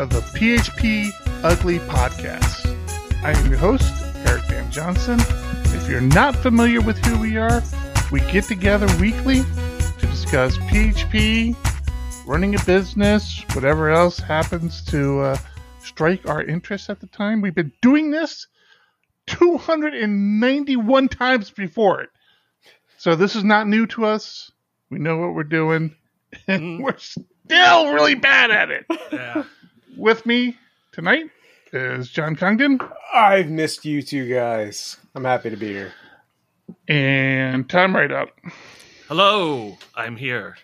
of the PHP Ugly Podcast. I am your host, Eric Van Johnson. If you're not familiar with who we are, we get together weekly to discuss PHP, running a business, whatever else happens to uh, strike our interest at the time. We've been doing this 291 times before it. So this is not new to us. We know what we're doing, and we're still really bad at it. Yeah. With me tonight is John Congdon I've missed you two guys. I'm happy to be here. and Tom up. Hello, I'm here.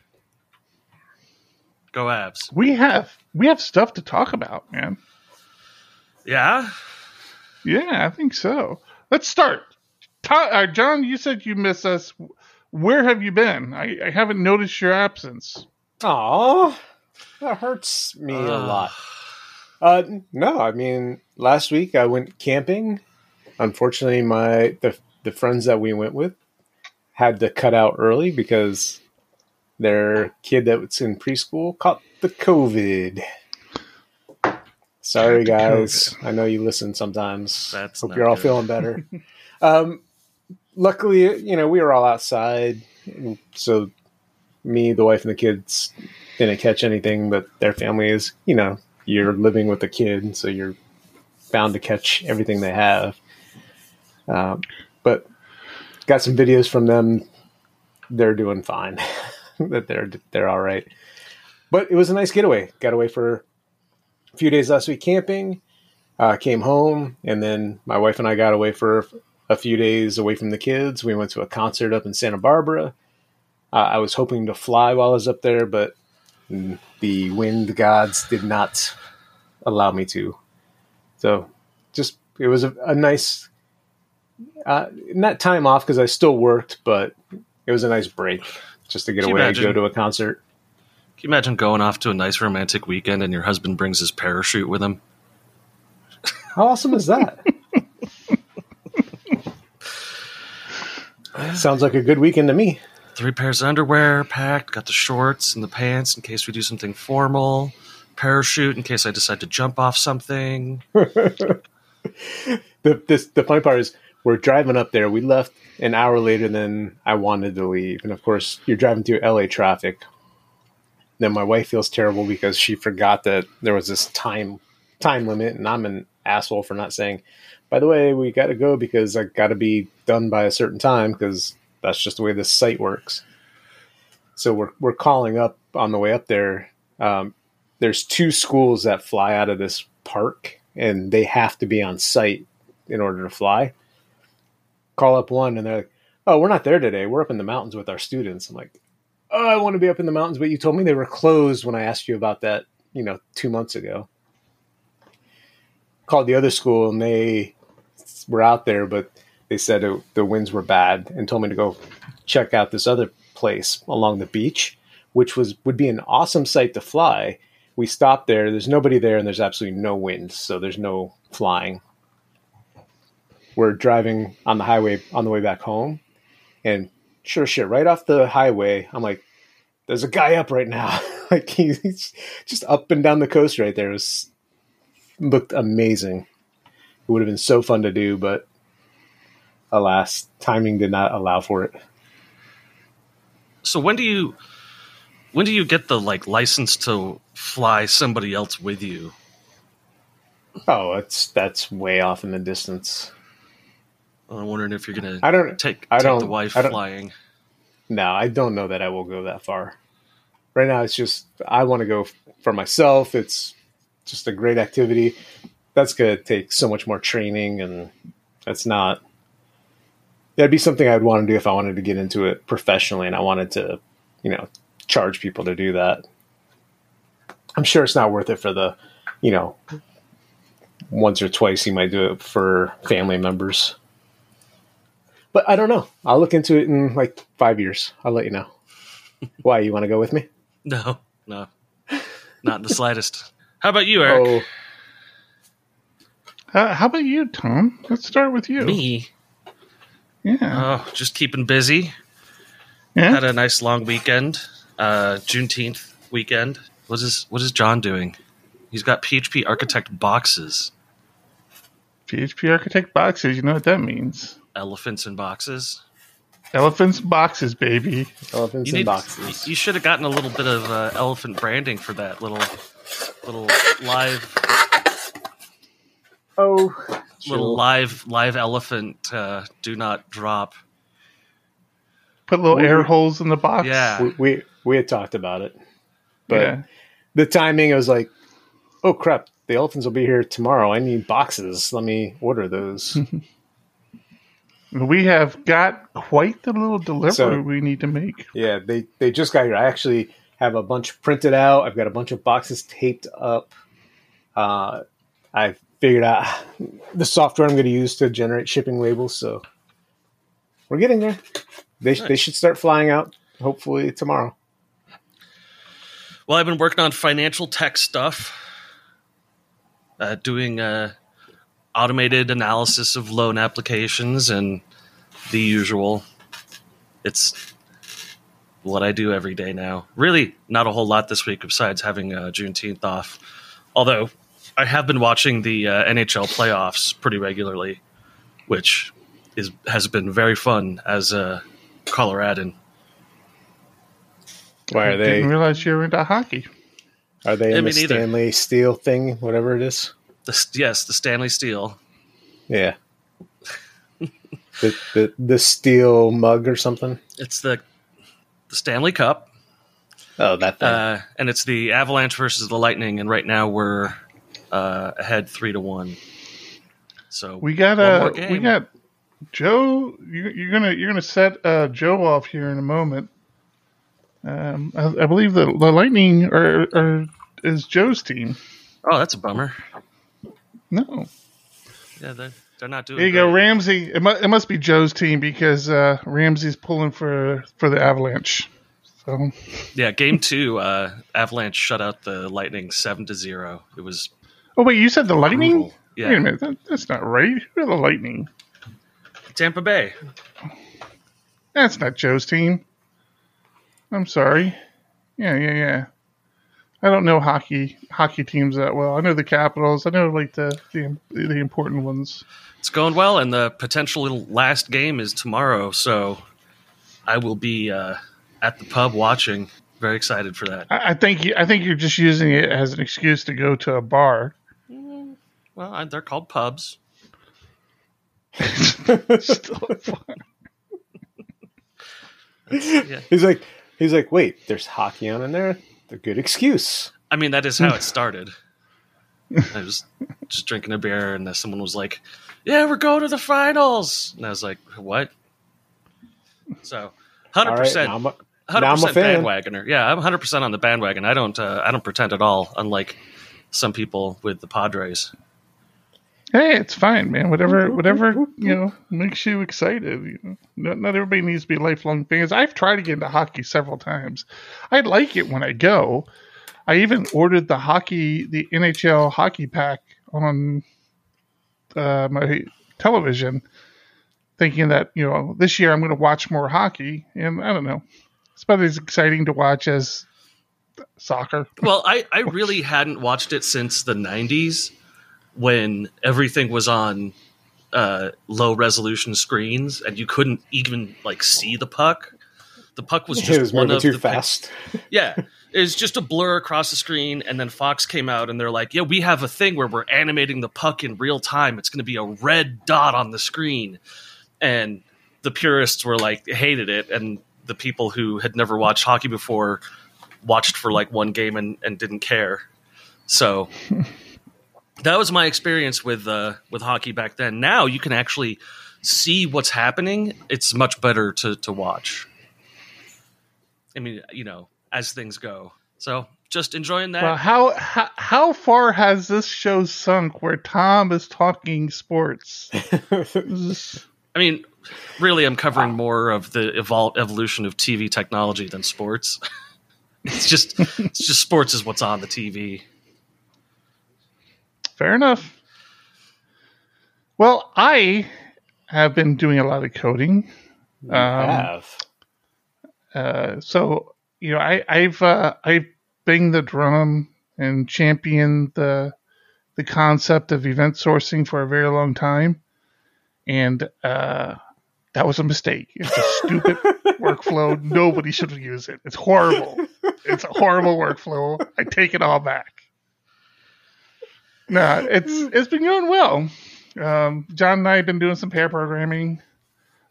Go abs. We have we have stuff to talk about, man. Yeah. Yeah, I think so. Let's start. To- uh, John, you said you miss us. Where have you been? I, I haven't noticed your absence. Oh, that hurts me a lot. Uh, no, I mean, last week I went camping. Unfortunately, my the the friends that we went with had to cut out early because their kid that was in preschool caught the COVID. Sorry, guys. I know you listen sometimes. That's Hope you're all good. feeling better. um, luckily, you know, we were all outside, so me, the wife, and the kids didn't catch anything. But their family is, you know, you're living with a kid, so you're bound to catch everything they have. Um, but got some videos from them. They're doing fine. that they're they're all right. But it was a nice getaway. Got away for a few days last week camping. Uh, came home, and then my wife and I got away for a few days away from the kids. We went to a concert up in Santa Barbara. Uh, I was hoping to fly while I was up there, but the wind gods did not allow me to. So, just it was a, a nice, uh, not time off because I still worked, but it was a nice break just to get away and go to a concert. Can you imagine going off to a nice romantic weekend and your husband brings his parachute with him? How awesome is that? Sounds like a good weekend to me. Three pairs of underwear packed, got the shorts and the pants in case we do something formal, parachute in case I decide to jump off something. the this, the funny part is we're driving up there. We left an hour later than I wanted to leave, and of course, you're driving through LA traffic. Then my wife feels terrible because she forgot that there was this time time limit, and I'm an asshole for not saying. By the way, we got to go because I got to be done by a certain time because that's just the way this site works. So we're we're calling up on the way up there. Um, there's two schools that fly out of this park, and they have to be on site in order to fly. Call up one, and they're like, "Oh, we're not there today. We're up in the mountains with our students." I'm like, "Oh, I want to be up in the mountains, but you told me they were closed when I asked you about that, you know, two months ago." Called the other school, and they were out there, but they said it, the winds were bad, and told me to go check out this other place along the beach, which was would be an awesome site to fly. We stopped there. There's nobody there, and there's absolutely no wind, so there's no flying. We're driving on the highway on the way back home, and sure shit, right off the highway, I'm like, "There's a guy up right now." like he's just up and down the coast right there. It was looked amazing. It would have been so fun to do, but alas, timing did not allow for it. So when do you when do you get the like license to fly somebody else with you? Oh, it's that's way off in the distance. I'm wondering if you're gonna I don't. take I take don't- the wife I don't- flying. No, I don't know that I will go that far. Right now, it's just I want to go for myself. It's just a great activity. That's going to take so much more training, and that's not. That'd be something I'd want to do if I wanted to get into it professionally, and I wanted to, you know, charge people to do that. I'm sure it's not worth it for the, you know, once or twice you might do it for family members. But I don't know. I'll look into it in like five years. I'll let you know. Why you want to go with me? No, no, not in the slightest. How about you, Eric? Oh, Uh, how about you, Tom? Let's start with you. Me? Yeah. Oh, just keeping busy. yeah. Had a nice long weekend. Uh, Juneteenth weekend. What is what is John doing? He's got PHP Architect boxes, PHP Architect boxes. You know what that means? elephants in boxes. Elephants in boxes, baby. elephants You in need. boxes. You should have gotten a little bit of uh, elephant branding for that little little live oh, little live live elephant. Uh, do not drop. Put little Ooh. air holes in the box. Yeah. we, we we had talked about it, but yeah. the timing I was like, oh crap, the elephants will be here tomorrow. I need boxes. Let me order those. We have got quite the little delivery So- we need to make. yeah, they they just got here. I actually have a bunch printed out. I've got a bunch of boxes taped up. Uh, I figured out the software I'm going to use to generate shipping labels. So we're getting there. They they should start flying out hopefully tomorrow. Well, I've been working on financial tech stuff, uh, doing uh, automated analysis of loan applications and the usual. It's what I do every day now. Really, not a whole lot this week besides having uh, Juneteenth off. Although I have been watching the uh, NHL playoffs pretty regularly, which is has been very fun as a Coloradan. Why are I they? didn't realize you were into hockey. Are they Yeah, in the neither. Stanley Steel thing, whatever it is? The, yes, the Stanley Steel. Yeah. the, the the steel mug or something. It's the the Stanley Cup, Oh, that thing. uh, and it's the Avalanche versus the Lightning, and right now we're uh, ahead three to one. So We got One more uh, game. we got Joe. You, you're gonna you're gonna set uh, Joe off here in a moment. Um, I, I believe the the Lightning are, are is Joe's team. oh, that's a bummer. No, Yeah, they're they're not doing. there you go. Ramsey. It, mu- it must be Joe's team because uh, Ramsey's pulling for for the Avalanche. So Yeah, game two, uh, Avalanche shut out the Lightning seven to zero. It was oh wait, you said the Lightning? Yeah, Wait a minute, that, that's not right. Who are the Lightning? Tampa Bay. That's not Joe's team. I'm sorry. Yeah, yeah, yeah. I don't know hockey hockey teams that well. I know the Capitals. I know like the the, the important ones. It's going well, and the potential last game is tomorrow. So I will be uh, at the pub watching. Very excited for that. I, I think you, I think you're just using it as an excuse to go to a bar. Well, I, they're called pubs. Still fun. Yeah. he's like he's like, wait, there's hockey on in there. A good excuse. I mean, that is how it started. I was just drinking a beer, and someone was like, "Yeah, we're going to the finals," and I was like, "What?" So, hundred right, percent, I'm a- hundred now I'm a percent bandwagoner. Yeah, I'm hundred percent on the bandwagon. I don't, uh, I don't pretend at all. Unlike some people with the Padres. Hey, it's fine, man. Whatever, whatever you know makes you excited. You know, not, not everybody needs to be lifelong fans. I've tried to get into hockey several times. I like it when I go. I even ordered the hockey, the NHL hockey pack on uh, my television, thinking that you know this year I'm going to watch more hockey, and I don't know. It's about as exciting to watch as soccer. Well, I, I really hadn't watched it since the '90s when everything was on uh, low resolution screens and you couldn't even like see the puck. The puck was just it was one of too the pic- fast. Yeah. It was just a blur across the screen, and then Fox came out and they're like, Yeah, we have a thing where we're animating the puck in real time. It's going to be a red dot on the screen. And the purists were like, hated it. And the people who had never watched hockey before watched for like one game and, and didn't care. So that was my experience with uh, with hockey back then. Now you can actually see what's happening. It's much better to, to watch. I mean, you know, as things go. So just enjoying that. Well, how, how how far has this show sunk where Tom is talking sports? I mean, really, I'm covering more of the evol- evolution of TV technology than sports. it's just it's just sports is what's on the TV. Fair enough. Well, I have been doing a lot of coding. Um, have. Uh, so you know, I, I've uh, I've banged the drum and championed the the concept of event sourcing for a very long time, and uh, that was a mistake. It's a stupid workflow. Nobody should use it. It's horrible. It's a horrible workflow. I take it all back. No, it's it's been going well. Um, John and I have been doing some pair programming.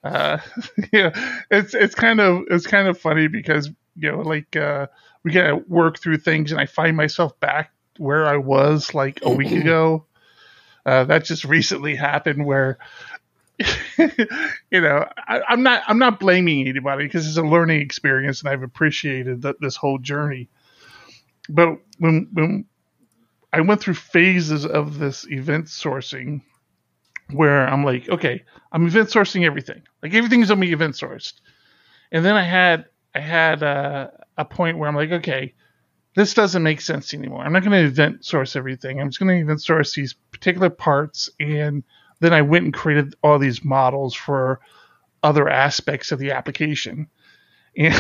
Uh, yeah, it's it's kind of it's kind of funny because you know like uh, we gotta work through things, and I find myself back where I was like a week ago. Uh, that just recently happened where you know I, I'm not I'm not blaming anybody because it's a learning experience, and I've appreciated that this whole journey. But when when I went through phases of this event sourcing where I'm like, okay, I'm event sourcing everything. Like everything's on me event sourced. And then I had I had uh, a point where I'm like, okay, this doesn't make sense anymore. I'm not going to event source everything. I'm just going to event source these particular parts. And then I went and created all these models for other aspects of the application. And,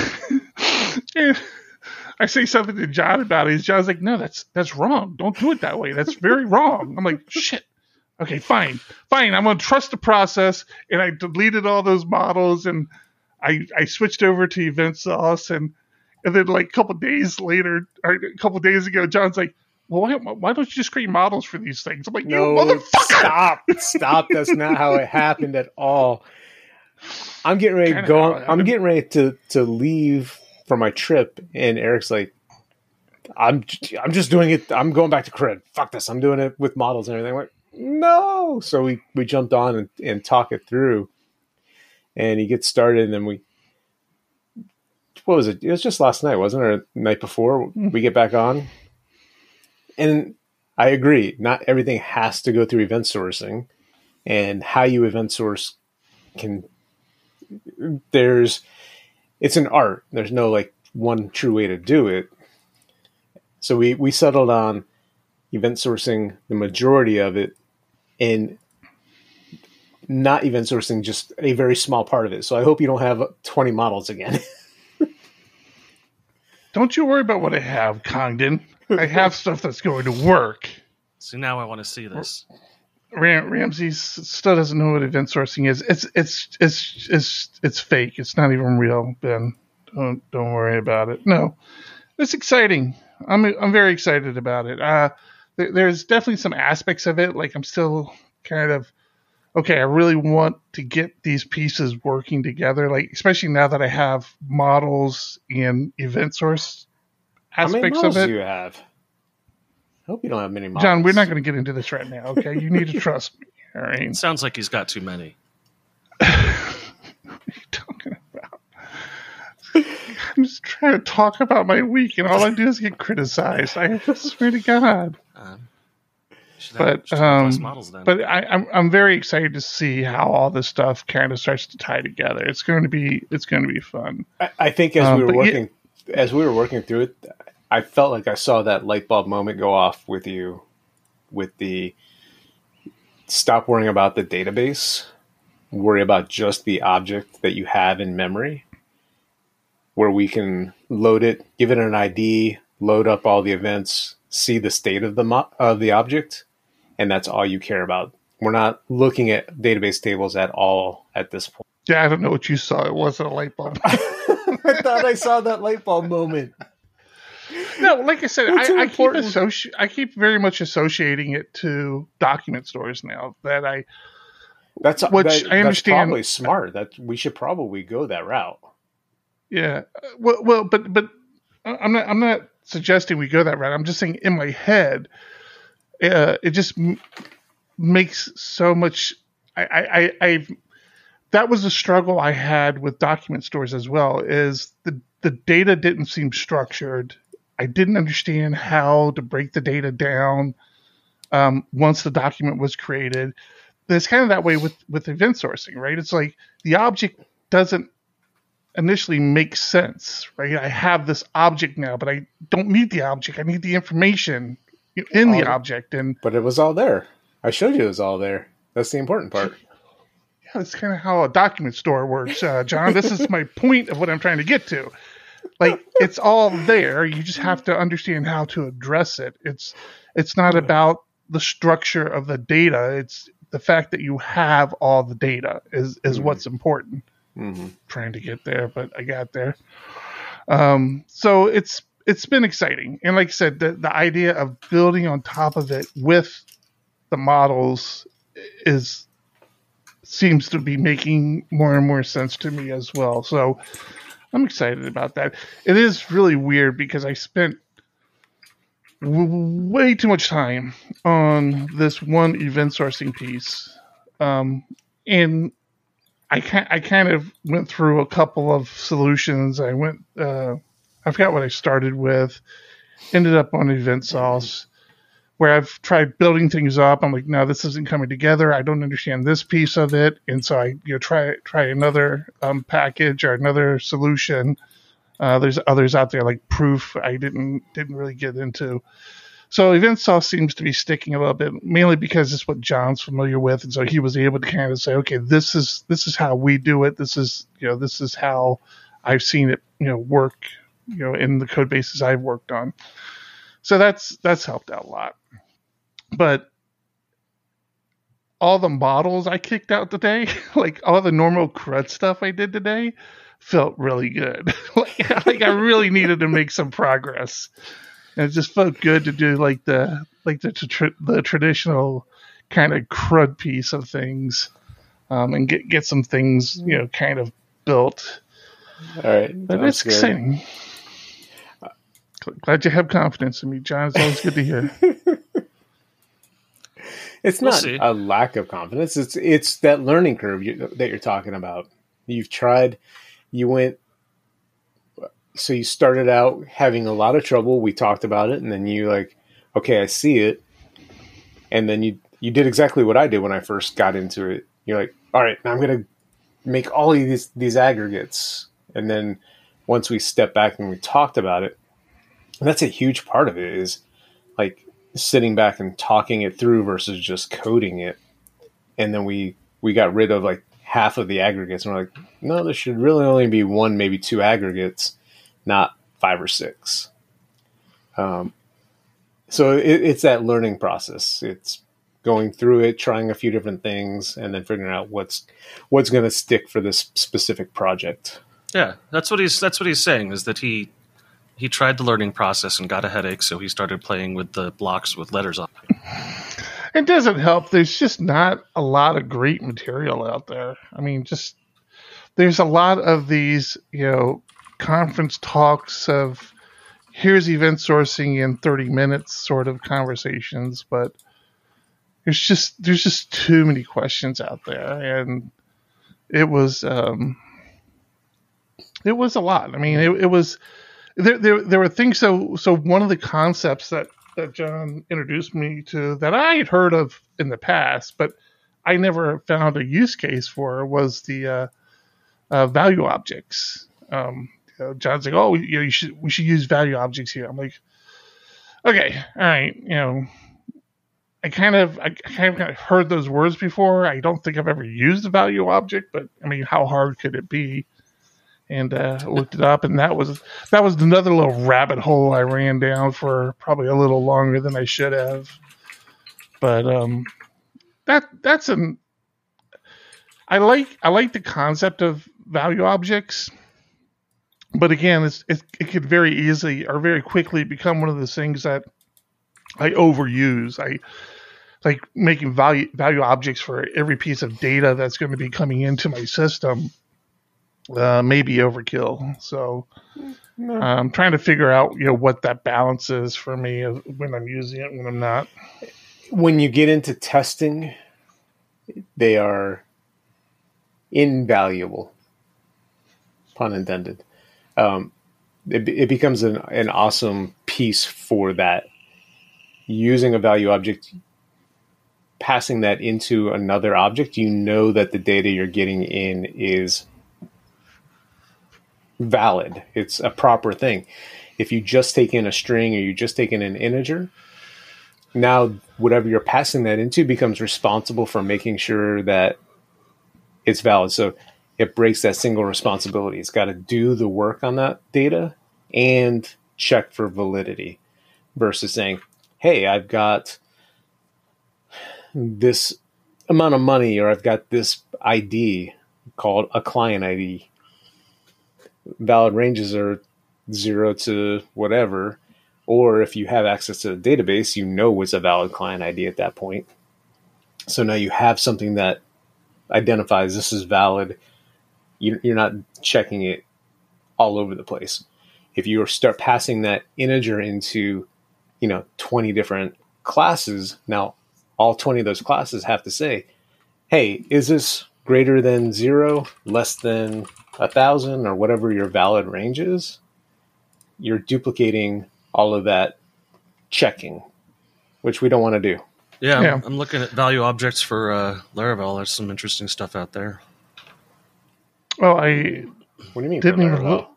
and I say something to John about it. John's like, no, that's that's wrong. Don't do it that way. That's very wrong. I'm like, shit. Okay, fine, fine. I'm gonna trust the process, and I deleted all those models, and I I switched over to EventSauce, and and then like a couple days later, or a couple days ago, John's like, well, why, why don't you just create models for these things? I'm like, No, motherfucker! stop, stop. That's not how it happened at all. I'm getting ready to go. I'm getting ready to to leave for my trip, and Eric's like, "I'm I'm just doing it. I'm going back to CRUD. Fuck this. I'm doing it with models and everything." I'm like, no. So we we jumped on and, and talk it through, and he gets started, and then we. What was it? It was just last night, wasn't it? Or the night before hmm. we get back on, and I agree. Not everything has to go through event sourcing, and how you event source can. There's, it's an art. There's no like one true way to do it. So we we settled on event sourcing the majority of it, and not event sourcing just a very small part of it. So I hope you don't have 20 models again. Don't you worry about what I have, Congdon. I have stuff that's going to work. So now I want to see this. Ram- Ramsey still doesn't know what event sourcing is. It's it's it's it's it's fake. It's not even real, Ben. Don't don't worry about it. No, it's exciting. I'm I'm very excited about it. Uh, there, there's definitely some aspects of it. Like I'm still kind of okay. I really want to get these pieces working together. Like especially now that I have models and event source How many aspects models of it. do you have? I hope you don't have many models. John, we're not going to get into this right now. Okay, you need to trust me. All right. It sounds like he's got too many. talking about? I'm just trying to talk about my week, and all I do is get criticized. I swear to God. Um, But, have, should have less um, models then. But I, I'm I'm very excited to see how all this stuff kind of starts to tie together. It's going to be it's going to be fun. I, I think as Um, we were but yeah- working, as we were working through it, I felt like I saw that light bulb moment go off with you, with the stop worrying about the database, worry about just the object that you have in memory, where we can load it, give it an ID, load up all the events, see the state of the mo- of the object, and that's all you care about. We're not looking at database tables at all at this point. Yeah, I don't know what you saw. It wasn't a light bulb. I thought I saw that light bulb moment. No, like I said, I, I keep associ- I keep very much associating it to document stores now. That I That's Which that- I That's understand- probably smart. That we should probably go that route. Yeah. Uh, Well, well, but but I- I'm not I'm not suggesting we go that route. I'm just saying in my head, uh, it just m- makes so much. I I I I've, that was a struggle I had with document stores as well. Is the the data didn't seem structured I didn't understand how to break the data down um, once the document was created. It's kind of that way with with event sourcing, right? It's like the object doesn't initially make sense, right? I have this object now, but I don't need the object. I need the information in the object, and but it was all there. I showed you it was all there. That's the important part. Yeah, that's kind of how a document store works, uh, John. this is my point of what I'm trying to get to. Like it's all there. You just have to understand how to address it. It's it's not about the structure of the data. It's the fact that you have all the data is is mm-hmm. what's important. Mm-hmm. Trying to get there, but I got there. Um, so it's it's been exciting, and like I said, the the idea of building on top of it with the models is seems to be making more and more sense to me as well. So I'm excited about that. It is really weird because I spent w- way too much time on this one event sourcing piece, um, and I I kind of went through a couple of solutions. I went uh, I forgot what I started with. Ended up on EventSauce where I've tried building things up. I'm like, no, this isn't coming together. I don't understand this piece of it, and so I you know try try another um, package or another solution. Uh, there's others out there like Prooph. I didn't didn't really get into. So EventSauce seems to be sticking a little bit, mainly because it's what John's familiar with, and so he was able to kind of say, okay, this is this is how we do it. This is you know this is how I've seen it you know work you know in the code bases I've worked on. So that's that's helped out a lot but all the models I kicked out today, like all the normal CRUD stuff I did today, felt really good. like, like I really needed to make some progress, and it just felt good to do like the like the tra- the traditional kind of CRUD piece of things, um, and get get some things you know kind of built. All right, but it's exciting. Glad you have confidence in me, John. It's always good to hear. It's we'll not see. a lack of confidence. It's it's that learning curve you, that you're talking about. You've tried. You went. So you started out having a lot of trouble. We talked about it, and then you like, okay, I see it, and then you you did exactly what I did when I first got into it. You're like, all right, now I'm gonna make all of these these aggregates, and then once we step back and we talked about it, that's a huge part of it is like sitting back and talking it through versus just coding it. And then we we got rid of like half of the aggregates and we're like, no, there should really only be one, maybe two aggregates, not five or six. Um, so it, it's that learning process. It's going through it, trying a few different things, and then figuring out what's what's going to stick for this specific project. Yeah, that's what he's that's what he's saying is that he he tried the learning process and got a headache, so he started playing with the blocks with letters on. It doesn't help. There's just not a lot of great material out there. I mean, just there's a lot of these, you know, conference talks of here's event sourcing in 30 minutes sort of conversations, but there's just there's just too many questions out there, and it was um, it was a lot. I mean, it, it was there, there, there were things. So, so one of the concepts that that John introduced me to that I had heard of in the past, but I never found a use case for was the uh, uh, value objects. Um, you know, John's like, oh, you, you should we should use value objects here. I'm like, okay, all right, you know. I kind of I kind of heard those words before. I don't think I've ever used a value object, but I mean, how hard could it be? And uh, looked it up, and that was that was another little rabbit hole I ran down for probably a little longer than I should have. But um, that that's an I like I like the concept of value objects, but again, it's, it it could very easily or very quickly become one of those things that I overuse. I like making value value objects for every piece of data that's going to be coming into my system uh, maybe overkill. So no. I'm trying to figure out, you know, what that balance is for me when I'm using it, when I'm not. When you get into testing, they are invaluable, pun intended. Um, it, it becomes an, an awesome piece for that. Using a value object, passing that into another object, you know that the data you're getting in is valid. It's a proper thing. If you just take in a string or you just take in an integer, now whatever you're passing that into becomes responsible for making sure that it's valid. So it breaks that single responsibility. It's got to do the work on that data and check for validity versus saying, hey, I've got this amount of money or I've got this ID called a client ID. Valid ranges are zero to whatever. Or if you have access to the database, you know it's a valid client ID at that point. So now you have something that identifies this is valid. You're not checking it all over the place. If you start passing that integer into, you know, 20 different classes, now all 20 of those classes have to say, hey, is this greater than zero, less than a thousand, or whatever your valid range is? You're duplicating all of that checking, which we don't want to do. Yeah, yeah. I'm, looking at value objects for uh, Laravel. There's some interesting stuff out there. Well, I what do you mean didn't even look,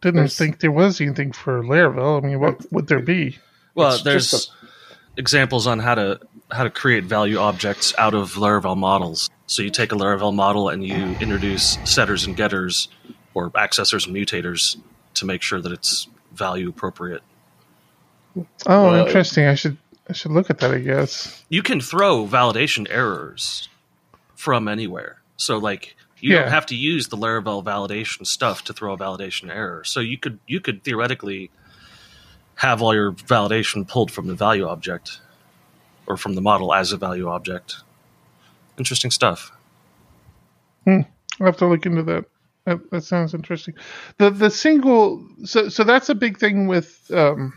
didn't there's, think there was anything for Laravel. I mean, what would there be? Well, it's there's a, examples on how to how to create value objects out of Laravel models. So you take a Laravel model and you introduce setters and getters or accessors and mutators to make sure that it's value appropriate. Oh, well, interesting. I should I should look at that. I guess you can throw validation errors from anywhere. So like you yeah. don't have to use the Laravel validation stuff to throw a validation error. So you could you could theoretically have all your validation pulled from the value object or from the model as a value object. Interesting stuff. Hmm. I'll have to look into that. That, that sounds interesting. The the single so so that's a big thing with um,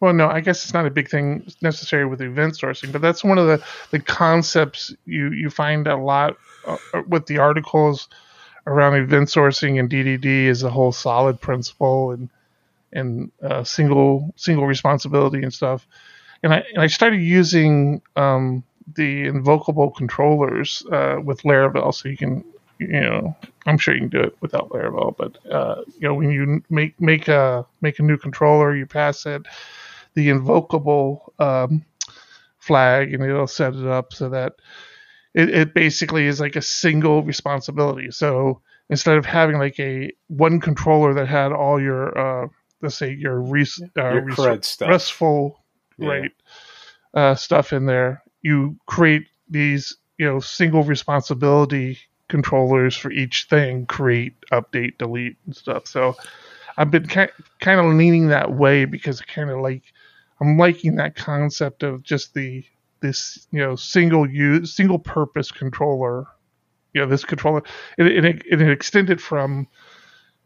well no I guess it's not a big thing necessarily with event sourcing, but that's one of the the concepts you you find a lot uh, with the articles around event sourcing and DDD is the whole solid principle and and uh, single single responsibility and stuff. And I and I started using um, the invocable controllers uh, with Laravel, so you can you know I'm sure you can do it without Laravel, but uh, you know when you make make a make a new controller, you pass it the invocable um, flag, and it'll set it up so that it, it basically is like a single responsibility. So instead of having like a one controller that had all your uh, let's say your, res, uh, your res- stuff. restful yeah. right uh, stuff in there, you create these you know single responsibility controllers for each thing create update delete and stuff. So i've been kind of leaning that way because kind of like i'm liking that concept of just the this you know single use single purpose controller. You know this controller it, it, it extended from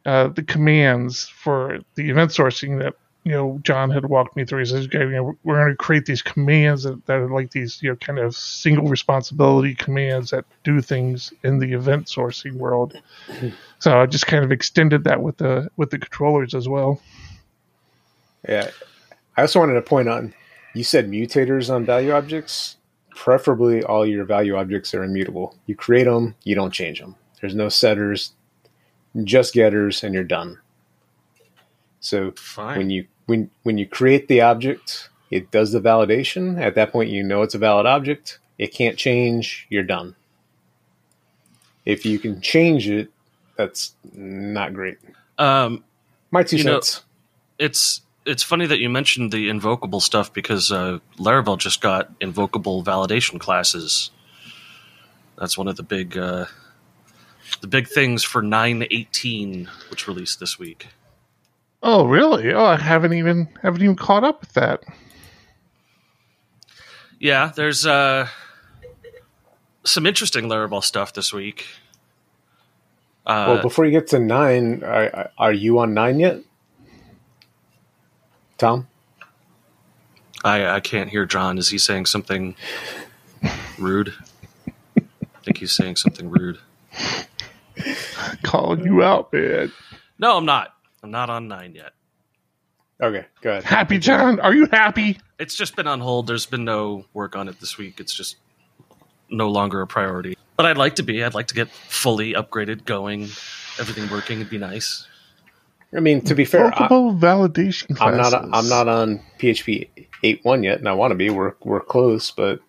uh, the commands for the event sourcing that you know John had walked me through. He says, you know, we're going to create these commands that, that, are like these you know kind of single responsibility commands that do things in the event sourcing world. So I just kind of extended that with the with the controllers as well. Yeah, I also wanted to point on you said mutators on value objects. Preferably, all your value objects are immutable. You create them, you don't change them. There's no setters, just getters, and you're done. So Fine. when you when when you create the object, it does the validation. At that point, you know it's a valid object. It can't change. You're done. If you can change it, that's not great. Um, My two cents. Know, it's it's funny that you mentioned the invocable stuff because uh, Laravel just got invocable validation classes. That's one of the big uh, the big things for 9.18, which released this week. Oh, really? Oh, I haven't even haven't even caught up with that. Yeah, there's uh, some interesting Laravel stuff this week. Uh, well, before you get to nine, are, are you on nine yet, Tom? I I can't hear John. Is he saying something rude? I think he's saying something rude. Calling you out, man. No, I'm not. I'm not on nine yet. Okay, go ahead. Happy John, are you happy? It's just been on hold. There's been no work on it this week. It's just no longer a priority. But I'd like to be. I'd like to get fully upgraded, going, everything working. It'd be nice. I mean, to be fair, I, Multiple validation I'm classes. not I'm not on PHP 8.1 yet, and I want to be. We're we're close, but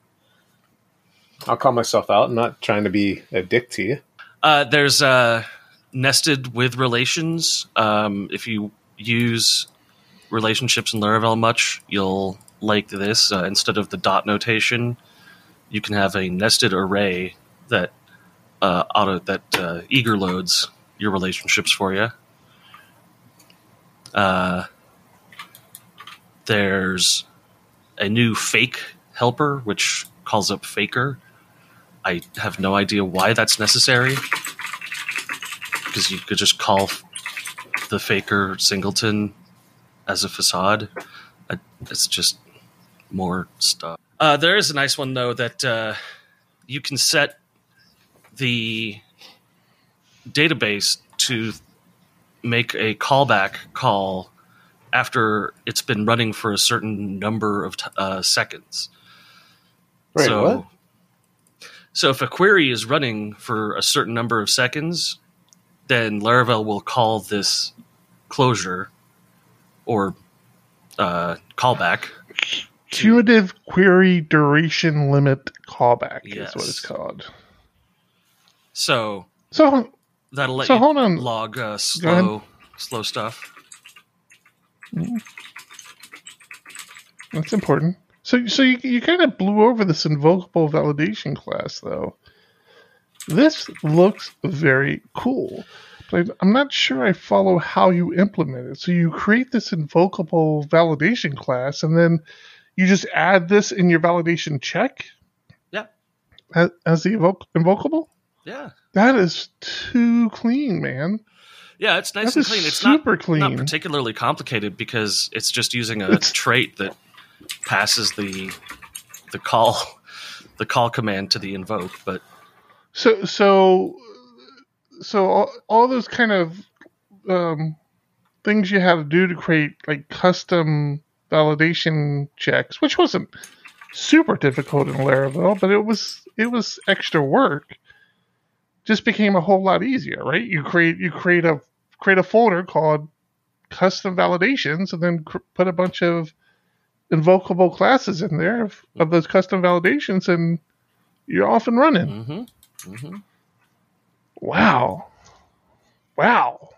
I'll call myself out. I'm not trying to be a dick to you. Uh, there's uh, nested with relations. Um, if you use relationships in Laravel much, you'll like this. Uh, instead of the dot notation, you can have a nested array that uh, auto that uh, eager loads your relationships for you. Uh, there's a new fake helper which calls up faker. I have no idea why that's necessary because you could just call the faker singleton as a facade. It's just more stuff. Uh, there is a nice one though that uh, you can set the database to make a callback call after it's been running for a certain number of t- uh, seconds. Wait, so, what? so if a query is running for a certain number of seconds, then Laravel will call this closure or uh, callback. Cumulative query duration limit callback Yes. is what it's called. So So that'll let So you hold on. log uh, slow slow stuff. that's important. So so you you kind of blew over this invocable validation class though. This looks very cool. But I'm not sure I follow how you implement it. So you create this invocable validation class and then you just add this in your validation check Yeah, as, as the invoc- invocable? yeah, That is too clean, man. yeah. It's nice That and clean. It's super not, clean. not particularly complicated because it's just using a It's- trait that passes the the call the call command to the invoke. But So so so all, all those kind of um, things you had to do to create like custom validation checks, which wasn't super difficult in Laravel, but it was it was extra work. Just became a whole lot easier, right? You create you create a create a folder called custom validations, and then cr- put a bunch of invocable classes in there of, of those custom validations, and you're off and running. hmm hmm Wow. Wow.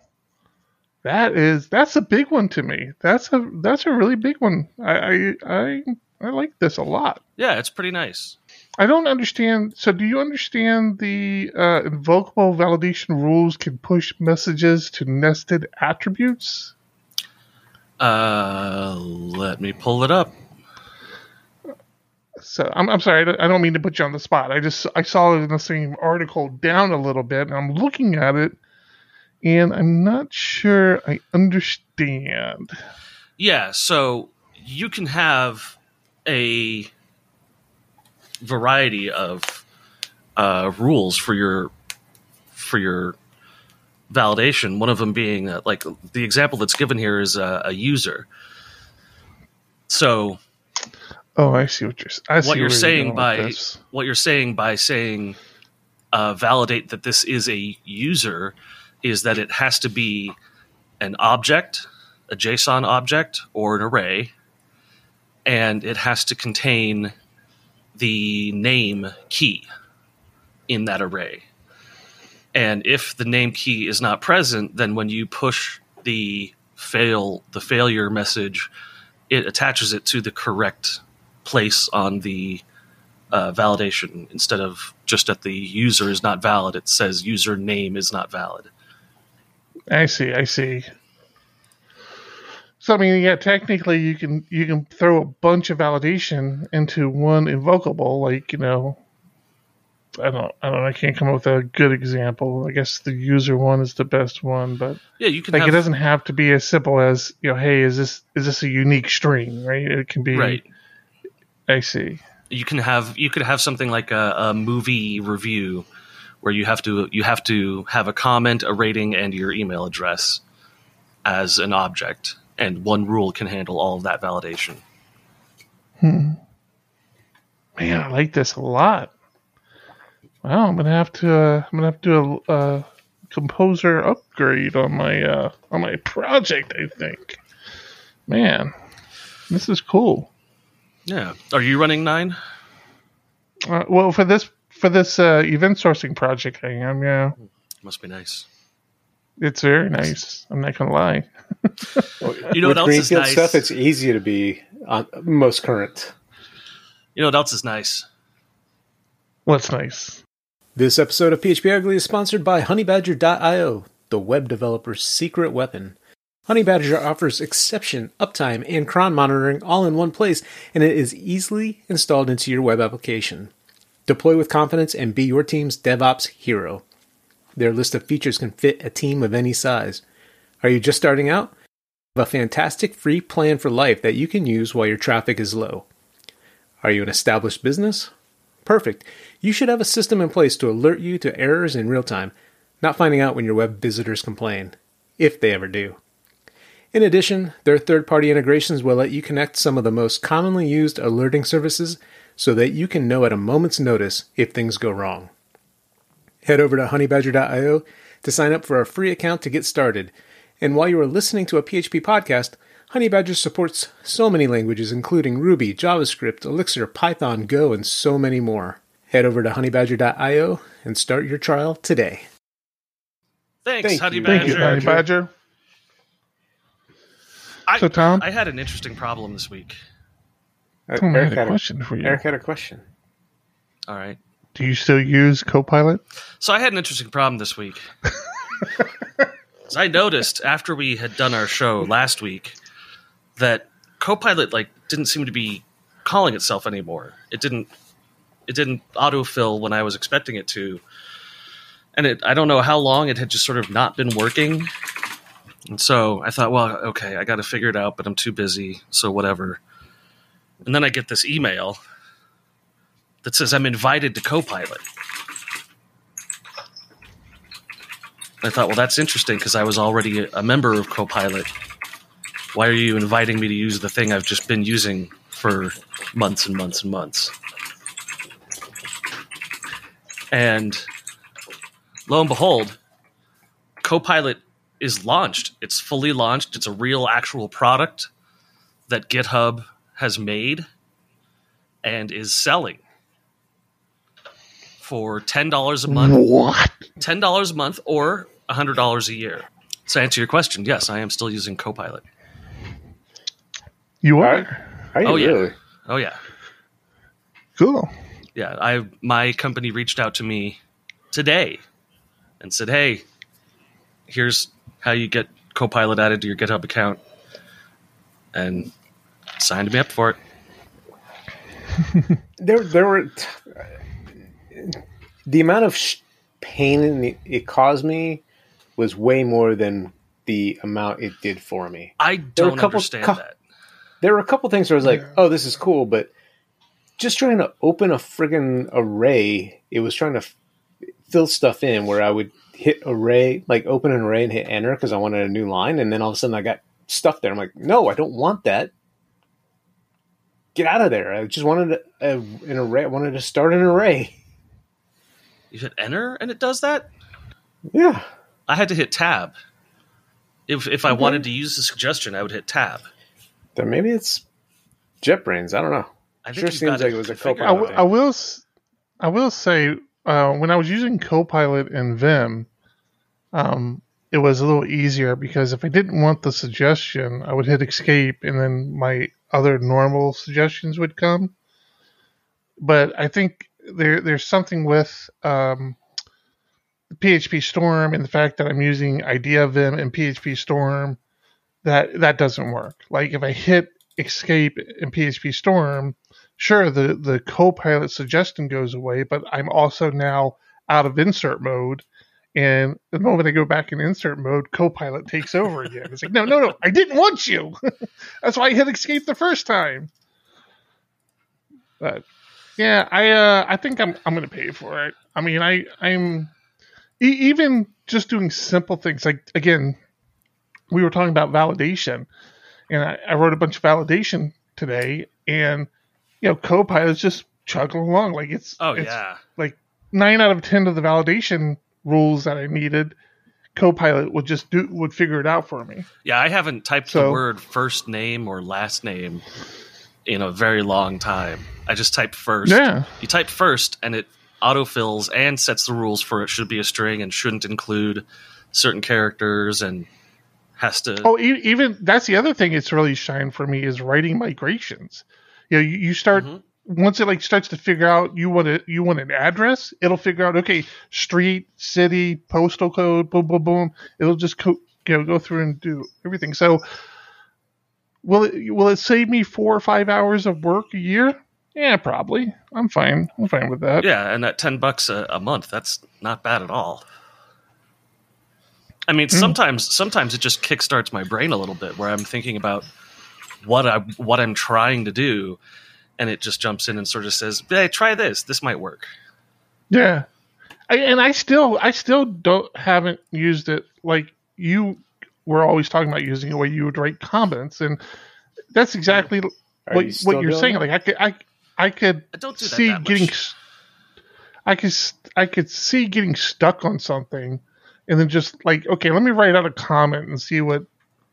That is that's a big one to me. That's a that's a really big one. I I I, I like this a lot. yeah, it's pretty nice. I don't understand. So, do you understand the uh, invocable validation rules can push messages to nested attributes? Uh, let me pull it up. So, I'm, I'm sorry. I don't- mean to put you on the spot. I just I saw it in the same article down a little bit, and I'm looking at it, and I'm not sure I understand. Yeah, so you can have a variety of uh, rules for your for your validation. One of them being that, like the example that's given here is a user. So Oh, I see what you're. I see what you're saying with by what you're saying by saying uh, validate that this is a user is that it has to be an object, a JSON object or an array, and it has to contain the name key in that array. And if the name key is not present, then when you push the fail the failure message, it attaches it to the correct place on the uh, validation instead of just at the user is not valid. It says user name is not valid. I see. I see. So I mean, yeah, technically you can you can throw a bunch of validation into one invocable, like you know. I don't. I don't. I can't come up with a good example. I guess the user one is the best one, but Yeah, you can like have it doesn't have to be as simple as you know. Hey, is this is this a unique string? Right. It can be. right. I see. You can have you could have something like a, a movie review where you have to you have to have a comment, a rating, and your email address as an object, and one rule can handle all of that validation. Hmm. Man, I like this a lot. Well, I'm gonna have to. Uh, I'm gonna have to do a, a composer upgrade on my uh, on my project. I think. Man, this is cool. Yeah. Are you running nine? Uh, well, for this for this uh, event sourcing project, I am. Yeah, Must be nice. it's very nice. I'm not gonna lie. You know With what else is greenfield nice? stuff, it's easy to be on most current. You know what else is nice? What's nice? This episode of PHP Ugly is sponsored by HoneyBadger.io, the web developer's secret weapon. HoneyBadger offers exception, uptime, and cron monitoring all in one place, and it is easily installed into your web application. Deploy with confidence and be your team's DevOps hero. Their list of features can fit a team of any size. Are you just starting out? A fantastic free plan for life that you can use while your traffic is low. Are you an established business? Perfect. You should have a system in place to alert you to errors in real time, not finding out when your web visitors complain, if they ever do. In addition, their third party integrations will let you connect some of the most commonly used alerting services so that you can know at a moment's notice if things go wrong. Head over to honeybadger.io to sign up for a free account to get started. And while you are listening to a PHP podcast, Honeybadger supports so many languages, including Ruby, JavaScript, Elixir, Python, Go, and so many more. Head over to honeybadger.io and start your trial today. Thanks, Thank Honey you. Thank you, Badger. Honey Badger. I, So, Tom? I had an interesting problem this week. Uh, Tom, I Eric, had a had a, question for you. Eric had a question. All right. Do you still use Copilot? So I had an interesting problem this week. I noticed after we had done our show last week that Copilot like didn't seem to be calling itself anymore. It didn't it didn't autofill when I was expecting it to. And it I don't know how long it had just sort of not been working. And so I thought, well, okay, I got to figure it out, but I'm too busy, so whatever. And then I get this email that says I'm invited to Copilot. I thought, well, that's interesting because I was already a, member of Copilot. Why are you inviting me to use the thing I've just been using for months and months and months? And lo and behold, Copilot is launched. It's fully launched. It's a real, actual product that GitHub has made and is selling for $10 a month What? ten dollars a month or hundred dollars a year. So to answer your question, yes, I am still using Copilot. You are right. Are you Oh, yeah. really? Oh yeah, cool. yeah. I my company reached out to me today and said, "Hey, here's how you get Copilot added to your GitHub account," and signed me up for it. There, there were the amount of sh- pain in the, it caused me was way more than the amount it did for me. I There were a don't couple- understand cou- that. There were a couple things where I was like, "Oh, this is cool," but just trying to open a friggin' array, it was trying to f- fill stuff in where I would hit array, like open an array and hit enter because I wanted a new line, and then all of a sudden I got stuff there. I'm like, "No, I don't want that." Get out of there! I just wanted a, an array. I wanted to start an array. You hit enter and it does that. Yeah, I had to hit tab. If if I wanted to use the suggestion, I would hit tab. then maybe it's JetBrains. I don't know. I think Sure seems like it was a configured. I, Copilot. w- I will. s- I will say uh, when I was using Copilot in Vim, um, it was a little easier because if I didn't want the suggestion, I would hit escape, and then my other normal suggestions would come. But I think there there's something with um, PHP Storm and the fact that I'm using Idea Vim and PHP Storm that that doesn't work. Like if I hit escape in PHP Storm, sure the the Copilot suggestion goes away, but I'm also now out of insert mode. And the moment I go back in insert mode, Copilot takes over again. It's like, no, no, no, I didn't want you. That's why I hit escape the first time. But yeah, I uh, I think I'm I'm gonna pay for it. I mean, I I'm e- even just doing simple things like again, we were talking about validation. and I, I wrote a bunch of validation today, and you know, Copilot's just chugging along like it's Oh it's yeah. like nine out of ten of the validation rules that I needed, Copilot would just do would figure it out for me. Yeah, I haven't typed the word first name or last name in a very long time. I just type first. Yeah. You type first and it autofills and sets the rules for it should be a string and shouldn't include certain characters and has to Oh, e- even that's the other thing it's really shined for me is writing migrations. You know, you, you start Mhm. Once it like starts to figure out you want a you want an address, it'll figure out okay, street, city, postal code, boom, boom, boom. It'll just co- you know go through and do everything. So, will it will it save me four or five hours of work a year? Yeah, probably. I'm fine. I'm fine with that. Yeah, and at ten bucks a, a month, that's not bad at all. I mean, Hmm. sometimes sometimes it just kickstarts my brain a little bit, where I'm thinking about what I what I'm trying to do, and it just jumps in and sort of says, "Hey, try this. This might work." Yeah, I, and I still, I still don't haven't used it like you were always talking about using it where you would write comments, and that's exactly Are what you what you're saying. that? Like I could, I, I could I don't do see that getting, much. s- I could, s- I could see getting stuck on something, and then just like, okay, let me write out a comment and see what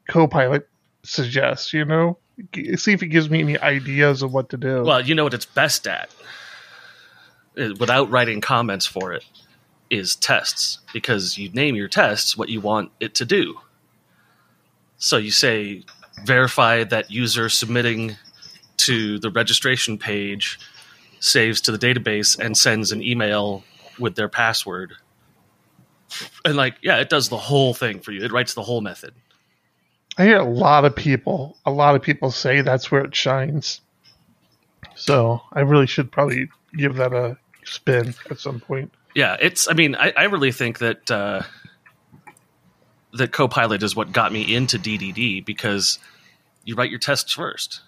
Copilot suggests. You know, G- see if it gives me any ideas of what to do. Well, you know what it's best at, uh, without writing comments for it, is tests because you name your tests what you want it to do. So you say verify that user submitting to the registration page saves to the database and sends an email with their password. And like, yeah, it does the whole thing for you. It writes the whole method. I hear a lot of people, a lot of people say that's where it shines. So I really should probably give that a spin at some point. Yeah, it's. I mean, I, I really think that uh, that Copilot is what got me into DDD because you write your tests first,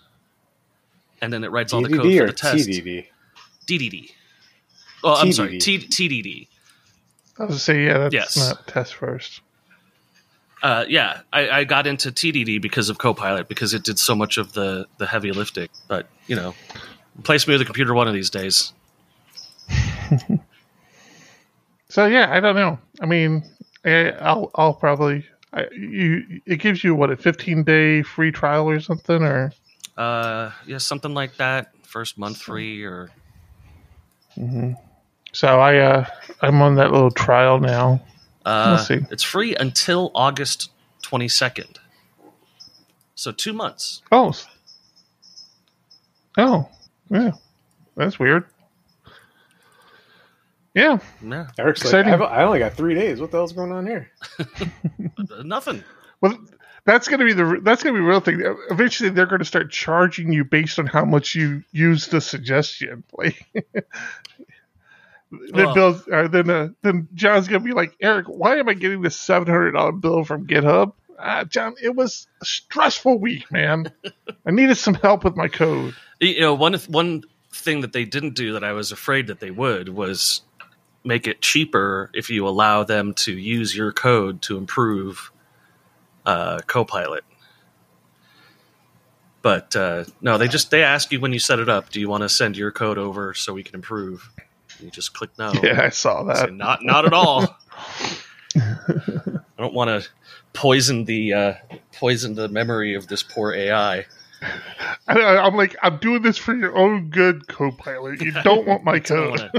and then it writes all the code DDD for the test. TDD? DDD. Oh, I'm sorry, TDD. T- TDD. I was say, yeah, that's Yes. not test first. Uh, yeah, I, I got into TDD because of Copilot because it did so much of the the heavy lifting. But you know, replace me with a computer one of these days. So yeah, I don't know. I mean, I, I'll I'll probably I, you. It gives you what a 15 day free trial or something, or Uh, yeah, something like that. First month free or so. I uh I'm on that little trial now. Uh, We'll see. It's free until August 22nd. So two months. Oh, oh, yeah, that's weird. Yeah, Eric's Yeah, like, Exciting. I've, I only got three days. What the hell's going on here? nothing. Well, that's going to be the that's going to be the real thing. Eventually, they're going to start charging you based on how much you use the suggestion. Like, then Well- Bill, uh, then uh, then John's going to be like, Eric, why am I getting this seven hundred dollar bill from GitHub? Ah, John, it was a stressful week, man. I needed some help with my code. You know, one one thing that they didn't do that I was afraid that they would was make it cheaper if you allow them to use your code to improve uh, Copilot. But uh, no, they just they ask you when you set it up, do you want to send your code over so we can improve? You just click no. Yeah, I saw Say, that. not not at all. I don't want to poison the uh, poison the memory of this poor AI. I, I- I'm like, I'm doing this for your own good, Copilot. You don't want my I don't code.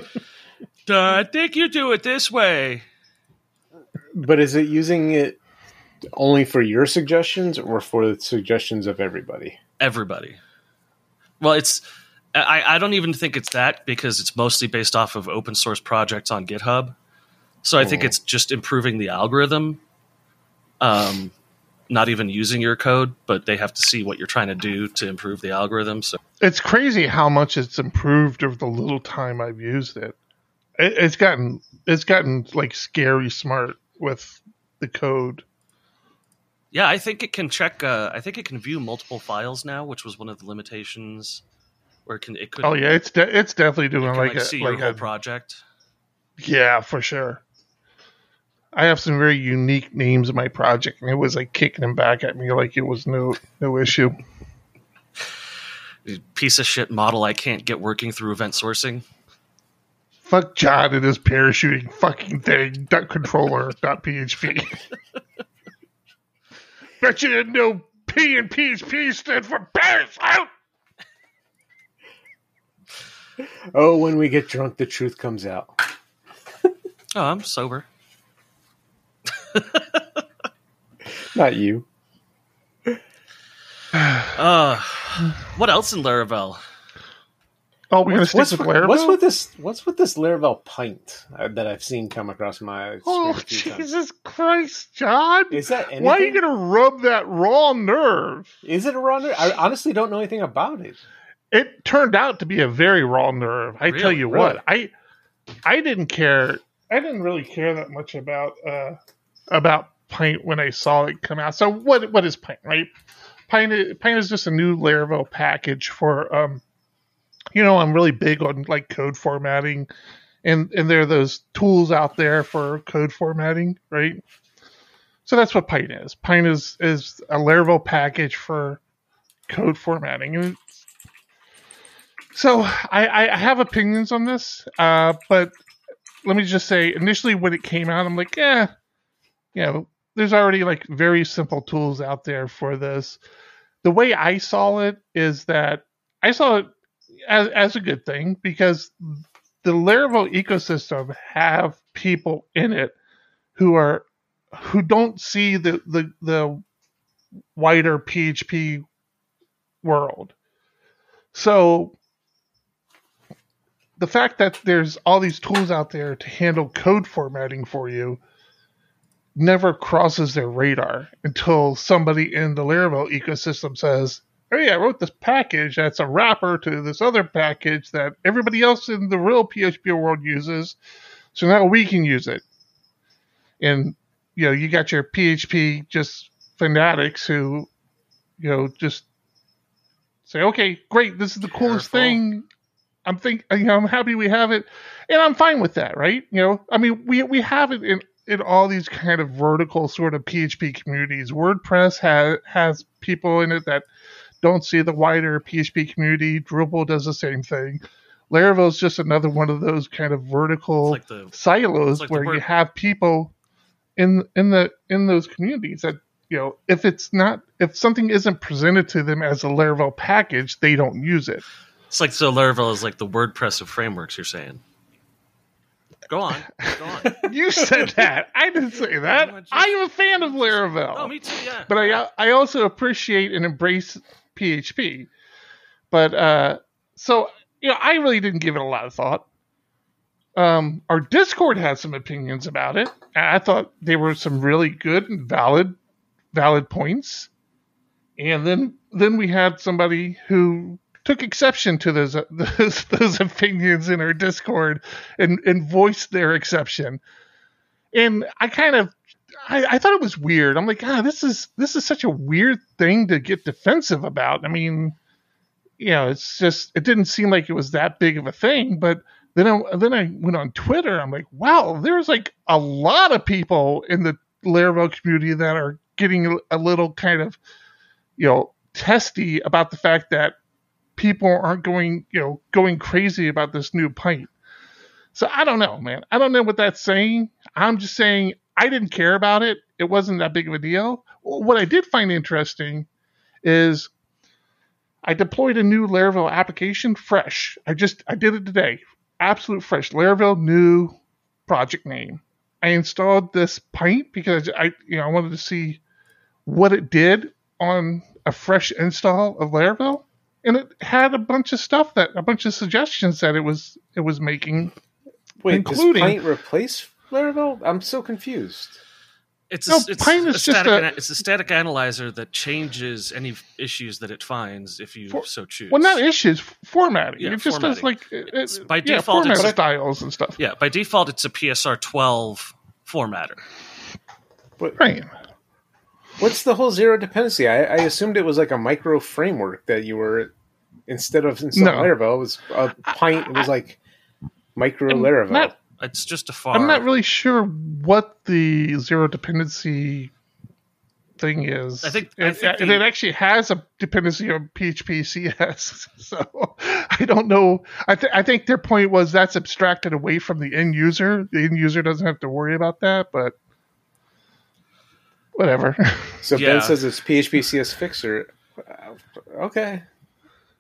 wanna- I think you do it this way. But is it using it only for your suggestions or for the suggestions of everybody? Everybody. Well, it's I, I don't even think it's that because it's mostly based off of open source projects on GitHub. So I think Oh. it's just improving the algorithm. Um, not even using your code, but they have to see what you're trying to do to improve the algorithm. So it's crazy how much it's improved over the little time I've used it. it it's gotten it's gotten like scary smart with the code. Yeah, I think it can check. Uh, I think it can view multiple files now, which was one of the limitations. It can it could Oh yeah, it's de- it's definitely doing can, like, like, a see like your whole a project. yeah for sure. I have some very unique names in my project, and it was like kicking them back at me like it was no no issue. Piece of shit model I can't get working through event sourcing. Fuck John and his parachuting fucking thing. Dot controller. dot PHP. Bet you didn't know P and PHP stand for parachute. Oh, when we get drunk, the truth comes out. Oh, I'm sober. Not you. Uh, what else in Laravel? Oh, we're gonna stick What's, with with- Laravel. what's with this? What's with this Laravel pint uh, that I've seen come across my screen Oh a times? Jesus Christ, John! Is that anything? Why are you gonna rub that raw nerve? Is it a raw nerve? I honestly don't know anything about it. It turned out to be a very raw nerve. I tell you Really? what, I I didn't care. I didn't really care that much about uh about Pint when I saw it come out. So what what is Pint, right? Pint is, just a new Laravel package for um you know, I'm really big on like code formatting and and there are those tools out there for code formatting, right? So that's what Pint is. Pint is is a Laravel package for code formatting. And so I, I have opinions on this, uh, but let me just say, initially when it came out, I'm like, yeah, you know, there's already like very simple tools out there for this. The way I saw it is that I saw it as, as a good thing because the Laravel ecosystem have people in it who are who don't see the the, the wider PHP world. So the fact that there's all these tools out there to handle code formatting for you never crosses their radar until somebody in the Laravel ecosystem says, Oh yeah, I wrote this package that's a wrapper to this other package that everybody else in the real PHP world uses. So now we can use it. And you know, you got your PHP just fanatics who, you know, just say, Okay, great, this is the coolest thing. I'm think uh, you know, I'm happy we have it. And I'm fine with that, right? You know, I mean we we have it in in all these kind of vertical sort of PHP communities. WordPress has has people in it that don't see the wider PHP community. Drupal does the same thing. Laravel is just another one of those kind of vertical like the silos like where you have people in in the in those communities that you know if it's not if something isn't presented to them as a Laravel package, they don't use it. It's like so Laravel is like the WordPress of frameworks. You're saying. Go on. Go on. You said that. I didn't say that. I'm just- I'm a fan of Laravel. Oh, me too. Yeah. but I I also appreciate and embrace PHP. But uh, so you know, I really didn't give it a lot of thought. Um, our Discord had some opinions about it. and I thought they were some really good and valid valid points. And then then we had somebody who took exception to those those, those opinions in our Discord and and voiced their exception. And I kind of I, I thought it was weird. I'm like, God, this is this is such a weird thing to get defensive about. I mean, you know, it's just it didn't seem like it was that big of a thing. But then I then I went on Twitter. I'm like, wow, there's like a lot of people in the Laravel community that are getting a little kind of, you know, testy about the fact that people aren't going, you know, going crazy about this new pint. So I don't know, man. I don't know what that's saying. I'm just saying I didn't care about it. It wasn't that big of a deal. What I did find interesting is I deployed a new Laravel application fresh. I just I did it today. Absolute fresh Laravel new project name. I installed this pint because I you know I wanted to see what it did on a fresh install of Laravel and it had a bunch of stuff that a bunch of suggestions that it was it was making Wait, Including- does Pint replace Laravel? I'm so confused. It's No, a, it's, Pint a is just static, a- it's a static analyzer that changes any issues that it finds if you For- so choose. Well, not issues, formatting. Yeah, it just does like it, It's- by yeah, default, format it's- styles and stuff. Yeah, by default, it's a PSR 12 formatter. Right. What's the whole zero dependency? I, I assumed it was like a micro framework that you were instead of installing No. Laravel, it was a Pint. It was like micro And Laravel. Not, It's just a phar. I'm not really sure what the zero dependency thing is. I think- I it, think and the- it actually has a dependency on PHP CS. So I don't know. I, th- I think their point was that's abstracted away from the end user. The end user doesn't have to worry about that, but whatever. So Yeah. Ben says it's PHP CS fixer. Uh, Okay,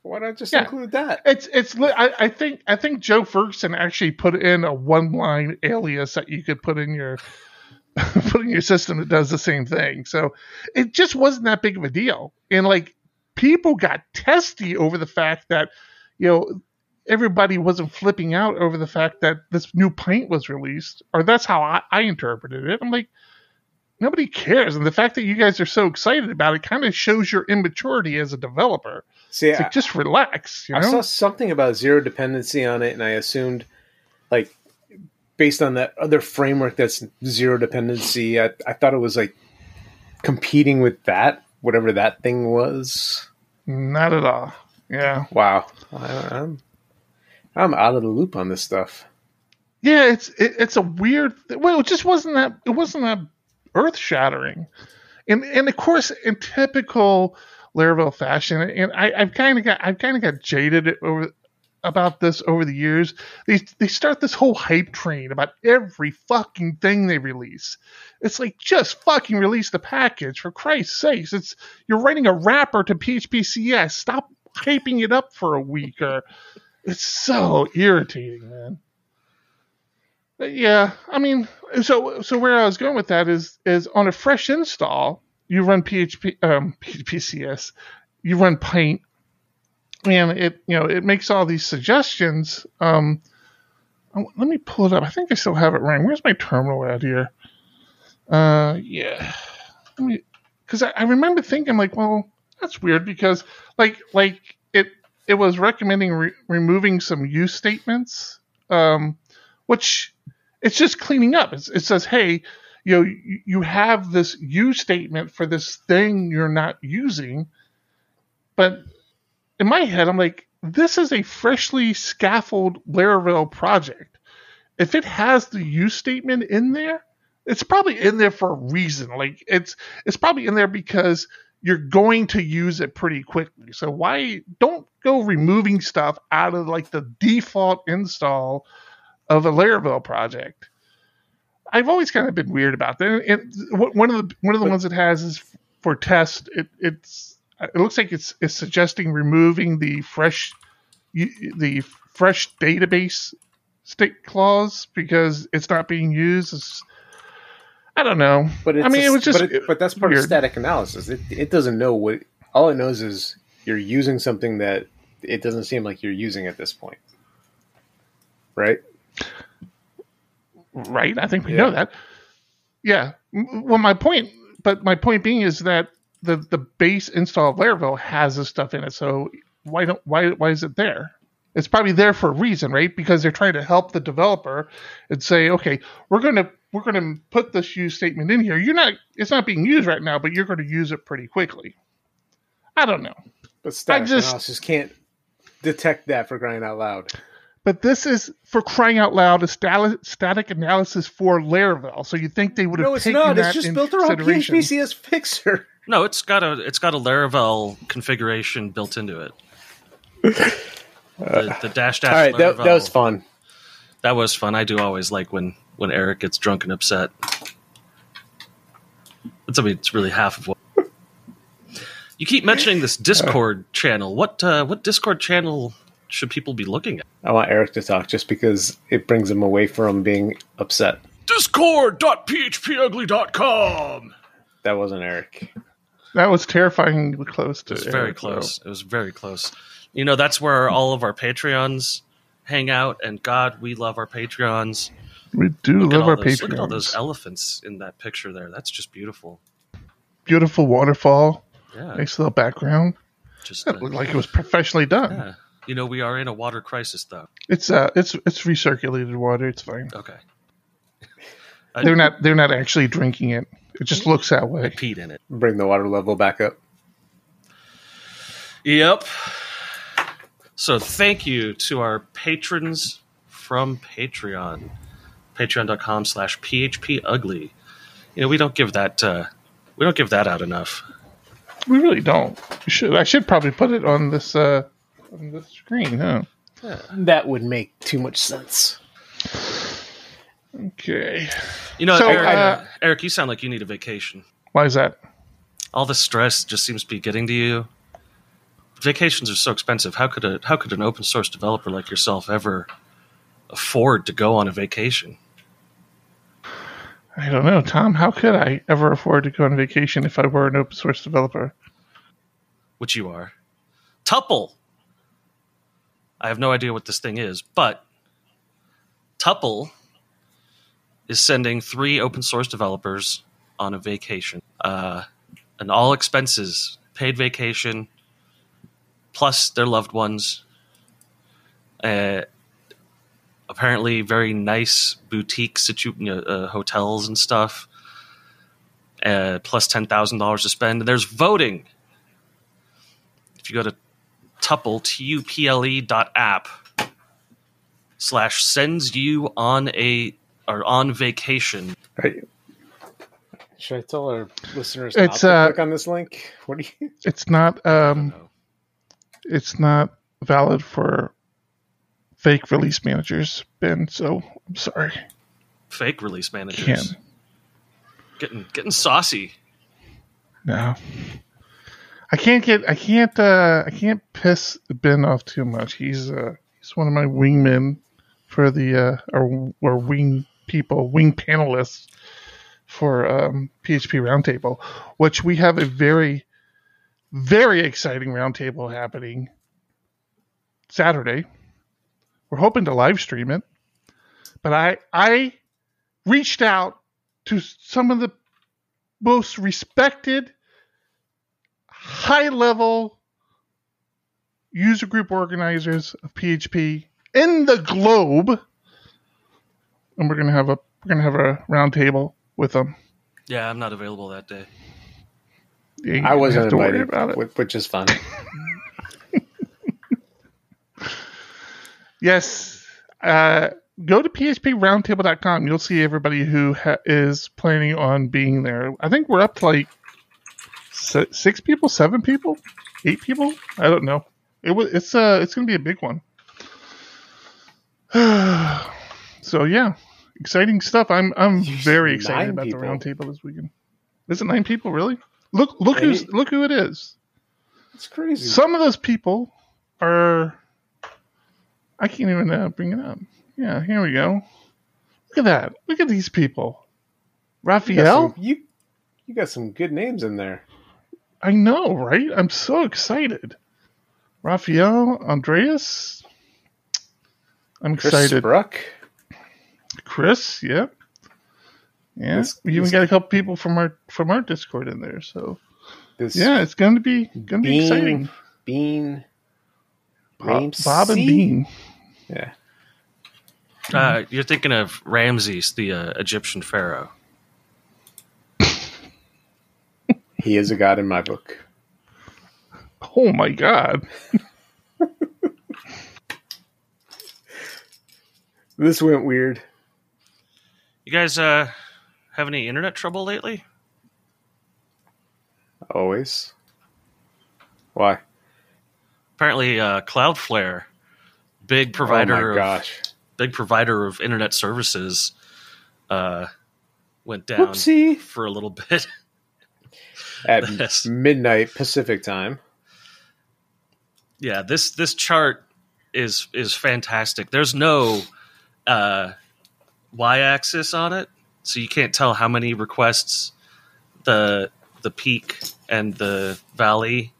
why not just Yeah. include that? It's it's. I, I think I think Joe Ferguson actually put in a one line alias that you could put in your put in your system that does the same thing. So it just wasn't that big of a deal. And like people got testy over the fact that you know everybody wasn't flipping out over the fact that this new Pint was released, or that's how I, I interpreted it. I'm like. Nobody cares, and the fact that you guys are so excited about it kind of shows your immaturity as a developer. See, It's I, just relax, you know. I saw something about zero dependency on it, and I assumed, like, based on that other framework that's zero dependency, I, I thought it was like competing with that, whatever that thing was. Not at all. Yeah. Wow, I, I'm I'm out of the loop on this stuff. Yeah, it's it, it's a weird. Well, it just wasn't that. It wasn't that earth shattering, and and of course in typical Laravel fashion, and I, I've kind of got I've kind of got jaded over about this over the years. They they start this whole hype train about every fucking thing they release. It's like just fucking release the package for Christ's sakes. It's you're writing a wrapper to PHPCS. Stop hyping it up for a week or. It's so irritating, man. Yeah, I mean, so so where I was going with that is is on a fresh install, you run PHP um, PCS, you run Pint, and it you know it makes all these suggestions. Um, oh, let me pull it up. I think I still have it running. Where's my terminal at here? Uh, yeah, because I, I remember thinking like, well, that's weird because like like it it was recommending re- removing some use statements, um, which it's just cleaning up. It's, it says, hey, you know, you, you have this use statement for this thing you're not using, but in my head, I'm like, this is a freshly scaffold Laravel project. If it has the use statement in there, it's probably in there for a reason. Like it's it's probably in there because you're going to use it pretty quickly. So why don't go removing stuff out of like the default install of a Laravel project? I've always kind of been weird about that. And one of the one of the ones it has is for test. It it's it looks like it's it's suggesting removing the fresh the fresh database state clause because it's not being used. It's, I don't know. But it's I mean, a- it was just but, it- but that's part weird. of static analysis. It it doesn't know what. All it knows is you're using something that it doesn't seem like you're using at this point, right? Right? I think we Yeah. know that. Yeah. Well, my point, but my point being is that the the base install of Laravel has this stuff in it. So why don't why why is it there? It's probably there for a reason, right? Because they're trying to help the developer and say, okay, we're gonna we're gonna put this use statement in here. You're not it's not being used right now, but you're going to use it pretty quickly. I don't know. But static just- analysis can't detect that for crying out loud. But this is for crying out loud a stali- static analysis for Laravel. So you think they would have No, it's taken not. that It's just in built around consideration. PHPCS Fixer. No, it's got a it's got a Laravel configuration built into it. the, the dash dash. All right, that, Laravel. that was fun. That was fun. I do always like when when Eric gets drunk and upset. That's I mean, it's really half of what. You keep mentioning this Discord channel. What uh, what Discord channel should people be looking at? I want Eric to talk just because it brings him away from being upset. Discord.phpugly.com. That wasn't Eric. That was terrifyingly close to It was very Eric, though. close. It was very close. You know, that's where all of our Patreons hang out, and God, we love our Patreons. We do Look, at love all, our those, look at all those elephants in that picture there. That's just beautiful. Beautiful waterfall, Yeah, nice little background. just That looked like it was professionally done. yeah. You know, we are in a water crisis, though. It's uh, it's it's recirculated water. It's fine. Okay, They're not they're not actually drinking it. It just looks that I way. peed in it. Bring the water level back up. Yep. So thank you to our patrons from Patreon. patreon.com slash php ugly. You know, we don't give that uh, we don't give that out enough. We really don't. We should. I should probably put it on this uh, on the screen, huh? That would make too much sense. Okay. You know, So, Eric, uh, Eric, you sound like you need a vacation. Why is that? All the stress just seems to be getting to you. Vacations are so expensive. How could a how could an open source developer like yourself ever afford to go on a vacation? I don't know, Tom. How could I ever afford to go on vacation if I were an open source developer? Which you are. Tuple. I have no idea what this thing is, but Tuple is sending three open source developers on a vacation. Uh, an all expenses paid vacation, plus their loved ones. Uh, apparently, very nice boutique situ- uh, hotels and stuff. Uh, plus ten thousand dollars to spend. And there's voting. If you go to tuple t u p l e dot app slash sends you on a or on vacation. Right. Should I tell our listeners It's, not to uh, click on this link? What do you? It's not. Um, it's not valid for fake release managers, Ben. So I'm sorry. Fake release managers Can't. getting getting saucy. No. I can't get. I can't. Uh, I can't piss Ben off too much. He's. Uh, he's one of my wingmen for the uh, or or wing people, wing panelists for um, PHP Roundtable, which we have a very, very exciting roundtable happening Saturday. We're hoping to live stream it, but I I reached out to some of the most respected, high level user group organizers of PHP in the globe, and we're gonna have a we're gonna have a roundtable with them. Yeah, I'm not available that day. You ain't I wasn't have to invited, about it. which is fun. Yes. Uh, go to phproundtable.com. You'll see everybody who ha- is planning on being there. I think we're up to like si- six people, seven people, eight people. I don't know. It was. It's uh. It's gonna be a big one. so yeah, exciting stuff. I'm I'm very excited about people. the roundtable this weekend. Is it nine people really? Look look who's look who it is. It's crazy. Some of those people are. I can't even uh, bring it up. Yeah, here we go. Look at that. Look at these people. you, got Raphael? some, you, you got some good names in there. I know, right? I'm so excited. Raphael, Andreas. I'm Chris excited. Bruck. Chris, yep. Yeah, This- we even this- got a couple people from our from our Discord in there. So This yeah, it's going to be going to be Bean, exciting. Bean. Bob, Bob and Bean. Yeah. Uh, you're thinking of Ramses, the uh, Egyptian pharaoh. He is a god in my book. Oh my God! This went weird. You guys uh, have any internet trouble lately? Always. Why? Apparently, uh, Cloudflare, big provider oh my of gosh. big provider of internet services, uh, went down Whoopsie. for a little bit. At Yes. midnight Pacific time. yeah, this this chart is is fantastic. There's no uh, y-axis on it, so you can't tell how many requests the the peak and the valley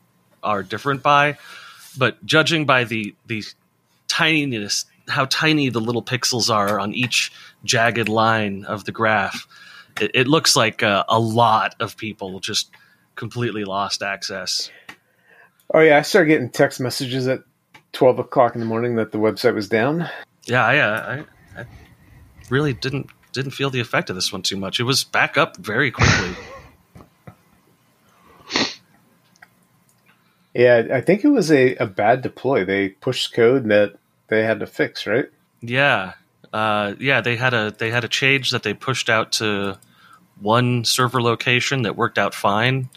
are different by. But judging by the the tininess, how tiny the little pixels are on each jagged line of the graph, it, it looks like uh, a lot of people just completely lost access. Oh yeah, I started getting text messages at twelve o'clock in the morning that the website was down. Yeah, I, uh, I, I really didn't didn't feel the effect of this one too much. It was back up very quickly. Yeah, I think it was a, a bad deploy. They pushed code that they had to fix, right? yeah, Uh, yeah, they had a they had a change that they pushed out to one server location that worked out fine,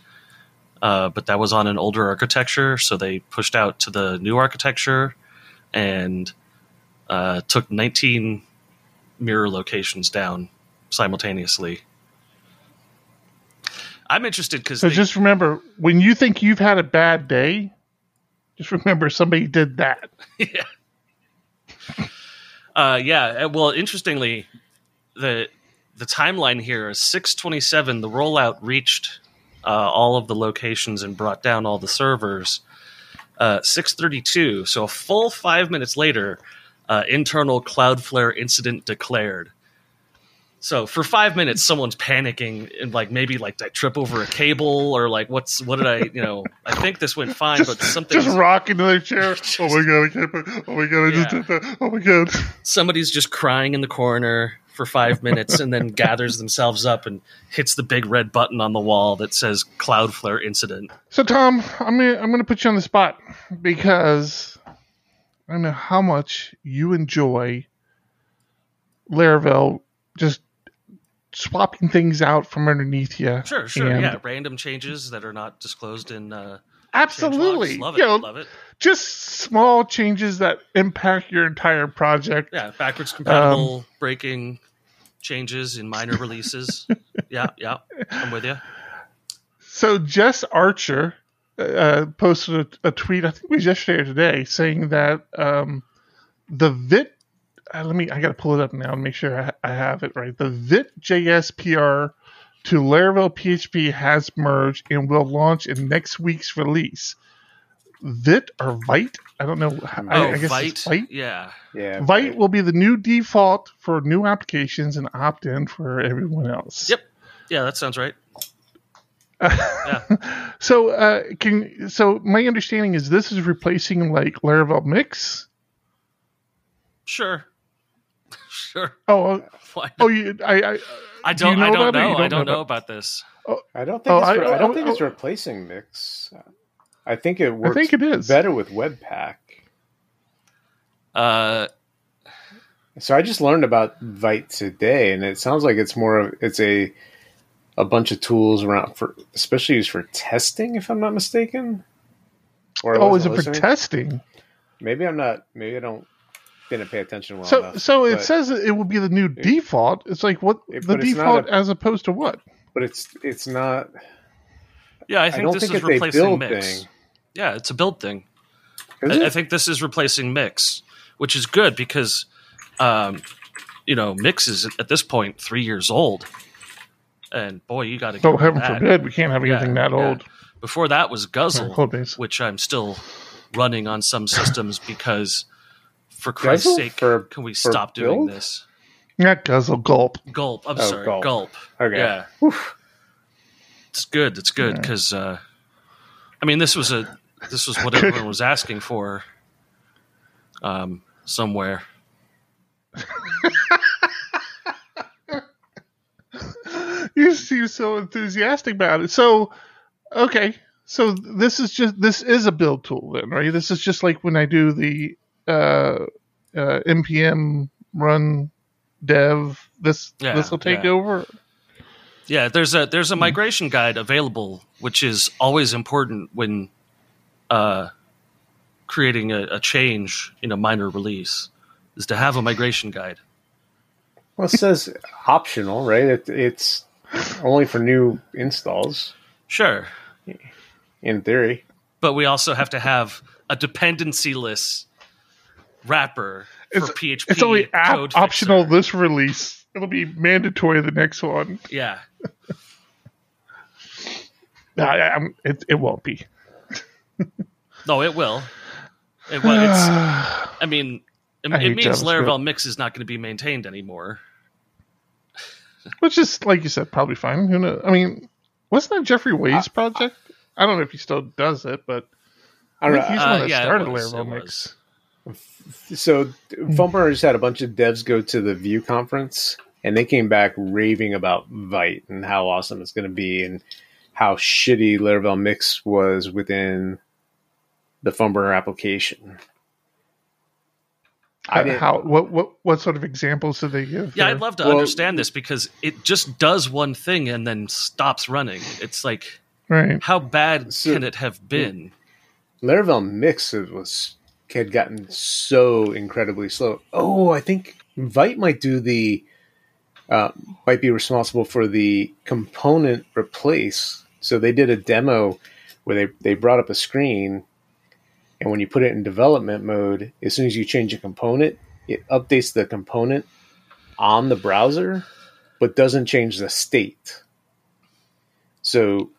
uh, but that was on an older architecture, so they pushed out to the new architecture and uh, took 19 mirror locations down simultaneously. I'm interested because So just remember, when you think you've had a bad day, just remember somebody did that. yeah. Uh, yeah. Well, interestingly, the the timeline here is six twenty seven. The rollout reached uh, all of the locations and brought down all the servers. Uh, six thirty two. So a full five minutes later, uh, internal Cloudflare incident declared. So for five minutes, someone's panicking and like maybe like I trip over a cable or like what's what did I you know I think this went fine, but something Just rocking in their chair. Oh my god, I can't. Oh my god, I just did that. Oh my god. somebody's just crying in the corner for five minutes and then gathers themselves up and hits the big red button on the wall that says Cloudflare incident. So Tom, I'm gonna I'm gonna put you on the spot because I know how much you enjoy Laravel just swapping things out from underneath you. Sure, sure, yeah. Random changes that are not disclosed in uh, Absolutely. Love You know, love it. Just small changes that impact your entire project. Yeah, backwards compatible breaking changes in minor releases. yeah, yeah, I'm with you. So Jess Archer uh, posted a, a tweet, I think it was yesterday or today, saying that um, the Vit. Uh, let me. I got to pull it up now and make sure I, I have it right. The Vit.js PR to Laravel PHP has merged and will launch in next week's release. Vit or Vite? I don't know. I, Oh, I guess Vite. it's Vite. Yeah, Yeah. Vite will be the new default for new applications and opt-in for everyone else. Yep. yeah, that sounds right. yeah, So, uh, can so my understanding is this is replacing like Laravel Mix. sure, sure. Oh, uh, oh, you, I, I, I do you don't. I know don't about it or know. I don't don't know know about- about this. I don't think Oh, it's I- re- I, I- don't think oh, it's oh. replacing Mix. I think it works I think it is. better with Webpack. Uh, So I just learned about Vite today, and it sounds like it's more of it's a a bunch of tools around for especially used for testing, if I'm not mistaken. Or I oh, is it wasn't for testing? Maybe I'm not. Maybe I don't didn't pay attention well So, enough. so it says it will be the new default. It's like what It- the but it's not default a- as opposed to what? but it's it's not. yeah, I I, think don't this think is a replacing build Mix. thing. Yeah, it's a build thing. I, I think this is replacing Mix, which is good because, um, you know, Mix is at this point three years old, and boy, you got to. Get. Oh, heaven forbid, we can't have Yeah, anything that yeah. old. Before that was Guzzle, Hold which I'm still running on some systems because, for Christ's Guzzle? sake, For- can we for stop doing this? Not guzzle gulp. Gulp. I'm Oh, sorry, gulp. gulp. Okay. Yeah. It's good. It's good because uh, I mean this was a this was what everyone was asking for um, somewhere. You seem so enthusiastic about it. So, okay. So this is just this is a build tool then, right? This is just like when I do the uh, uh, npm run dev. This Yeah, this will take yeah. over. Yeah, there's a there's a migration guide available, which is always important when uh, creating a, a change in a minor release, is to have a migration guide. Well, it says optional, right? It, it's only for new installs, Sure, in theory. but we also have to have a dependency list wrapper for It's, PHP. it's only app code optional fixer. this release. It'll be mandatory the next one. Yeah, I, I'm- it, it won't be. no, it will. It, well, it's, I mean, it, I it means JavaScript. Laravel Mix is not going to be maintained anymore. Which is, like you said, probably fine. Who knows? I mean, wasn't that Jeffrey Way's project? I don't know if he still does it, but I I don't think know. he's the Uh, one that yeah, started was, Laravel it Mix. So Foamburner just had a bunch of devs go to the Vue conference, and they came back raving about Vite and how awesome it's going to be, and how shitty Laravel Mix was within the Foamburner application. I didn't- how what what what sort of examples do they give? Yeah, there? I'd love to Well- understand this because it just does one thing and then stops running. It's like, right. how bad So- can it have been? Laravel Mix it was had gotten so incredibly slow. Oh, I think Vite might do the uh, might be responsible for the component replace. So they did a demo where they they brought up a screen, and when you put it in development mode, as soon as you change a component, it updates the component on the browser, but doesn't change the state. So.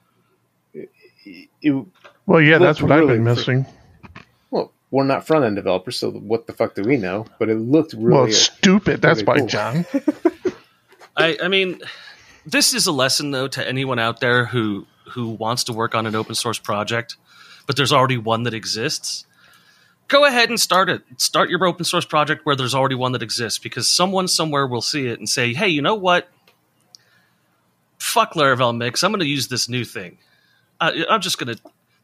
It, it, Well, yeah, that's looked what I've been fr- missing. well, we're not front end developers, so what the fuck do we know? But it looked really. well, it's stupid. That's really why, cool. John. I, I mean, this is a lesson though to anyone out there who who wants to work on an open source project, but there's already one that exists. Go ahead and start it. Start your open source project where there's already one that exists, because someone somewhere will see it and say, "Hey, you know what? Fuck Laravel Mix. I'm going to use this new thing. I, I'm just going to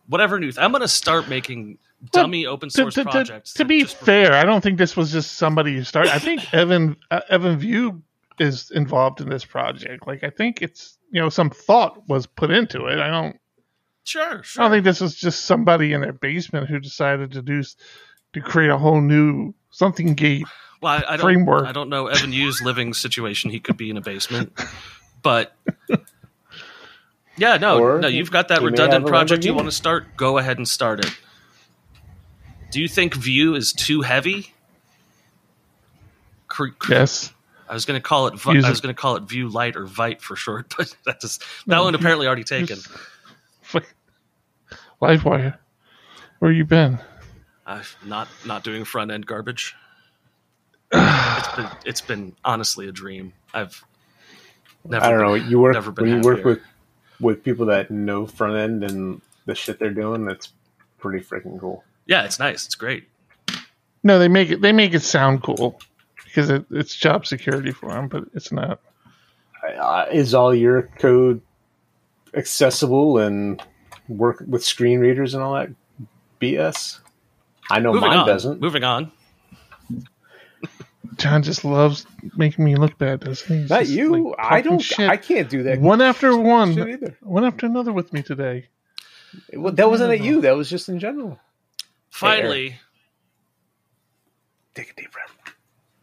whatever new. thing, I'm going to start making dummy open source to- to- projects." to that be fair, I don't think this was just somebody who started. I think Evan uh, Evan You is involved in this project. Like, I think it's you know some thought was put into it. I don't. sure, sure. I don't think this was just somebody in their basement who decided to do to create a whole new something gate. Well, I, I don't, framework. I don't know Evan You's living situation. He could be in a basement, but yeah, no, Or no. You've got that he redundant project you want to start. Go ahead and start it. Do you think Vue is too heavy? Cre- cre- Yes. I was going to call it. Vi- I was going to call it Vue Light or Vite for short, but that just that one apparently already taken. Livewire. Where you been? I've not not doing front end garbage. it's been it's been honestly a dream. I've never. I don't know. You work never been when you work happier. with with people that know front end and the shit they're doing. That's pretty freaking cool. Yeah, it's nice. It's great. No, they make it. They make it sound cool because it, it's job security for them, but it's not. Uh, is all your code accessible and work with screen readers and all that BS? I know Moving mine on. doesn't. Moving on. John just loves making me look bad, doesn't he? He's Not just, you. like, I talking don't. shit. I can't do that. one after shit one, either. one after another with me today. Well, that wasn't at you. That was just in general. Finally, Take a deep breath.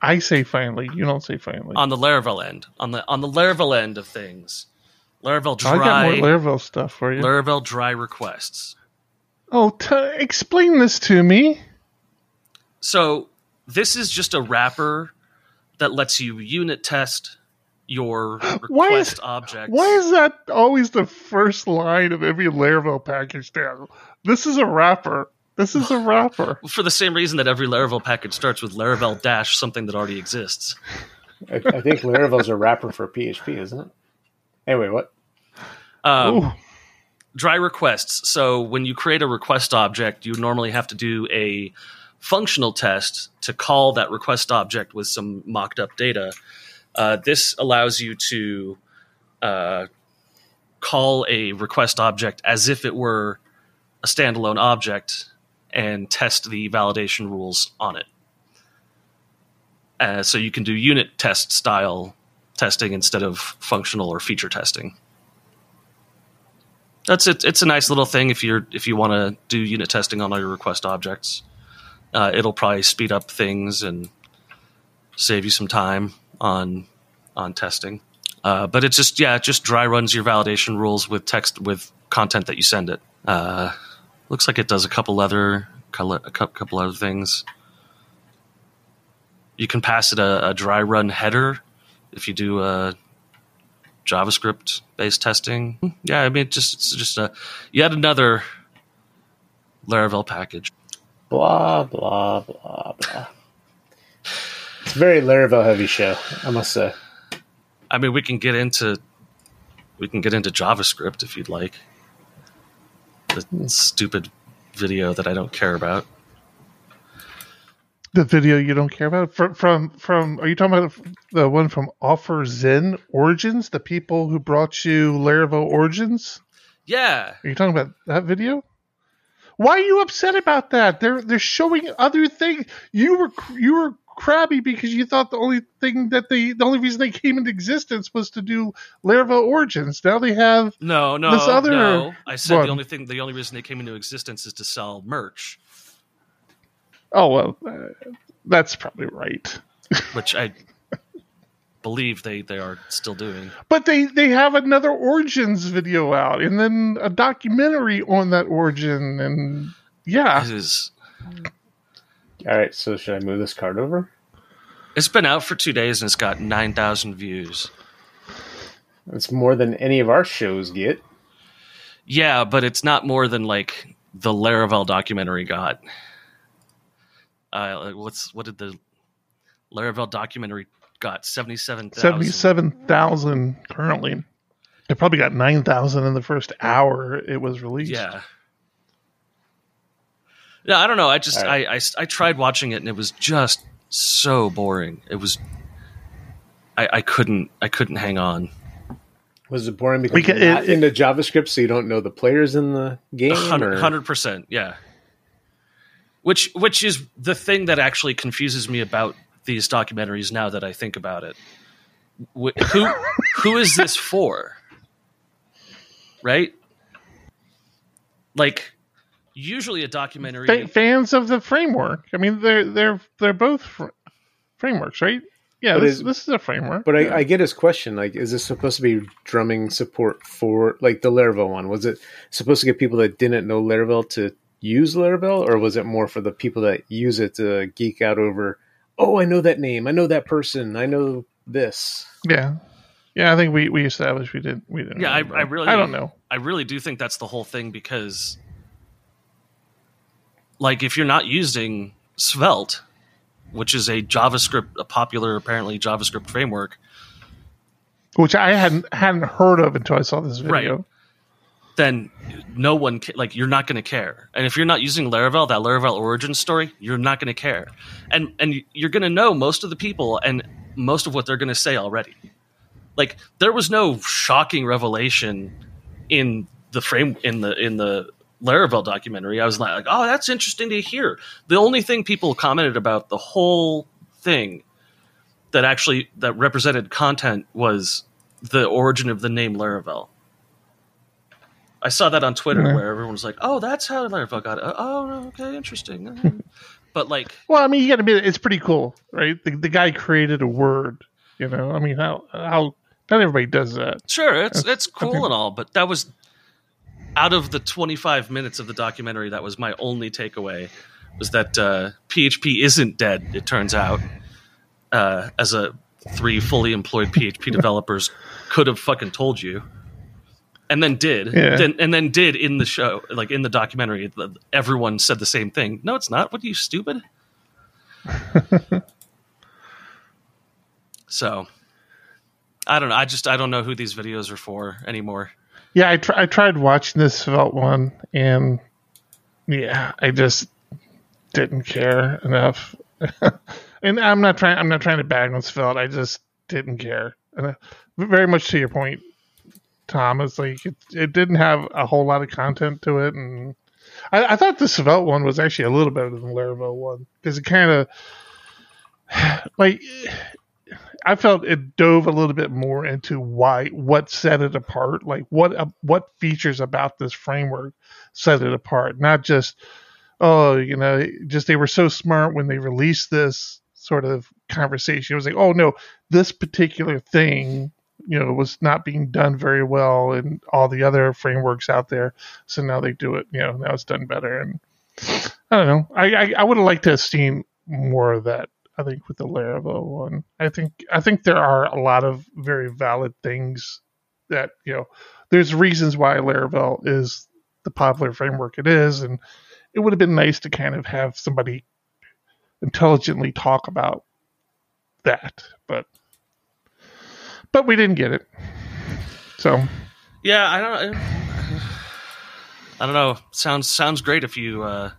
I say finally. You don't say finally. on the Laravel end, on the on the Laravel end of things, Laravel dry. I got more Laravel stuff for you. Laravel dry requests. oh, t- explain this to me. So this is just a wrapper that lets you unit test your request Why is- objects. Why is that always the first line of every Laravel package? Now, this is a wrapper. This is a wrapper. for the same reason that every Laravel package starts with Laravel dash something that already exists. I, I think Laravel's a wrapper for PHP, isn't it? Anyway, what? Um, dry requests. So when you create a request object, you normally have to do a functional test to call that request object with some mocked up data. Uh, this allows you to uh, call a request object as if it were a standalone object and test the validation rules on it. Uh, so you can do unit test style testing instead of functional or feature testing that's it. It's a nice little thing if you're if you want to do unit testing on all your request objects. Uh, it'll probably speed up things and save you some time on on testing. Uh, but it's just yeah, it just dry runs your validation rules with text with content that you send it. Uh, looks like it does a couple other a cou- couple other things. You can pass it a, a dry run header if you do uh, a JavaScript based testing. Yeah, I mean, it just it's just a yet another Laravel package. Blah blah blah blah. It's a very Laravel heavy show, I must say. I mean, we can get into we can get into JavaScript if you'd like. The stupid video that I don't care about. the video you don't care about from from from. Are you talking about the one from OfferZen Origins? The people who brought you Laravel Origins? Yeah, Are you talking about that video? Why are you upset about that? They're they're showing other things. You were you were crabby because you thought the only thing that they, the only reason they came into existence was to do Laravel Origins. Now they have No, no, This other no. I said one. the only thing, the only reason they came into existence is to sell merch, oh well, uh, that's probably right. which I believe they they are still doing. But they they have another Origins video out, and then a documentary on that origin, and yeah, It is. All right, so should I move this card over? It's been out for two days and it's got nine thousand views. It's more than any of our shows get. Yeah, but it's not more than like the Laravel documentary got. Uh, what's what did the Laravel documentary got? Seventy seven thousand. seventy-seven thousand currently. It probably got nine thousand in the first hour it was released. Yeah. Yeah, I don't know. I just All I, I I tried watching it and it was just so boring. It was. I, I couldn't I couldn't hang on. Was it boring because We can- you're not it- into JavaScript, so you don't know the players in the game? or- Hundred percent, yeah. Which which is the thing that actually confuses me about these documentaries now that I think about it. Who who is this for? Right? Like usually a documentary Fa- fans of the framework. I mean, they're they're they're both fr- frameworks, right? Yeah, But this, is- this is a framework. But Yeah. I, I get his question. Like, is this supposed to be drumming support for like the Laravel one? Was it supposed to get people that didn't know Laravel to use Laravel, or was it more for the people that use it to geek out over? Oh, I know that name. I know that person. I know this. yeah, yeah. I think we, we established we did we didn't. Yeah, I- I really- I don't know. I really do think that's the whole thing because, like, if you're not using Svelte, which is a JavaScript, a popular apparently JavaScript framework, Which I hadn't hadn't heard of until I saw this video. Right. then no one ca- like you're not going to care. And if you're not using Laravel, that Laravel origin story, you're not going to care. And and you're going to know most of the people and most of what they're going to say already. Like there was no shocking revelation in the frame in the in the Laravel documentary. I was like, "Oh, that's interesting to hear." The only thing people commented about the whole thing that actually that represented content was the origin of the name Laravel. I saw that on Twitter Yeah. where everyone was like, "Oh, that's how Laravel got it." Oh, oh okay, interesting. but like, Well, I mean, you got to admit it's pretty cool, right? The, the guy created a word. You know, I mean, how how not everybody does that. sure, it's That's- it's cool and all, but that was out of the 25 minutes of the documentary. That was my only takeaway was that uh, PHP isn't dead. It turns out, uh, as a three fully employed PHP developers could have fucking told you. And then did, Yeah. then, and then did in the show, like in the documentary. Everyone said the same thing. No, it's not. What are you stupid? so, I don't know. I just I don't know who these videos are for anymore. Yeah, I tr- I tried watching this Svelte one, and yeah, I just didn't care enough. and I'm not trying. I'm not trying to bag on Svelte. I just didn't care. And very much to your point, Tom. It's like it, it didn't have a whole lot of content to it, and I, I thought the Svelte one was actually a little better than the Laravel one because it kind of like I felt it dove a little bit more into why what set it apart, like what uh, what features about this framework set it apart, not just oh you know just they were so smart when they released this sort of conversation. It was like oh no, this particular thing you know was not being done very well in all the other frameworks out there, so now they do it. You know now it's done better, and I don't know. I I, I would have liked to have seen more of that I think with the Laravel one. I think I think there are a lot of very valid things that you know. There's reasons why Laravel is the popular framework it is, and it would have been nice to kind of have somebody intelligently talk about that, but but we didn't get it. So Yeah, I don't. I don't know. Sounds sounds great if you uh,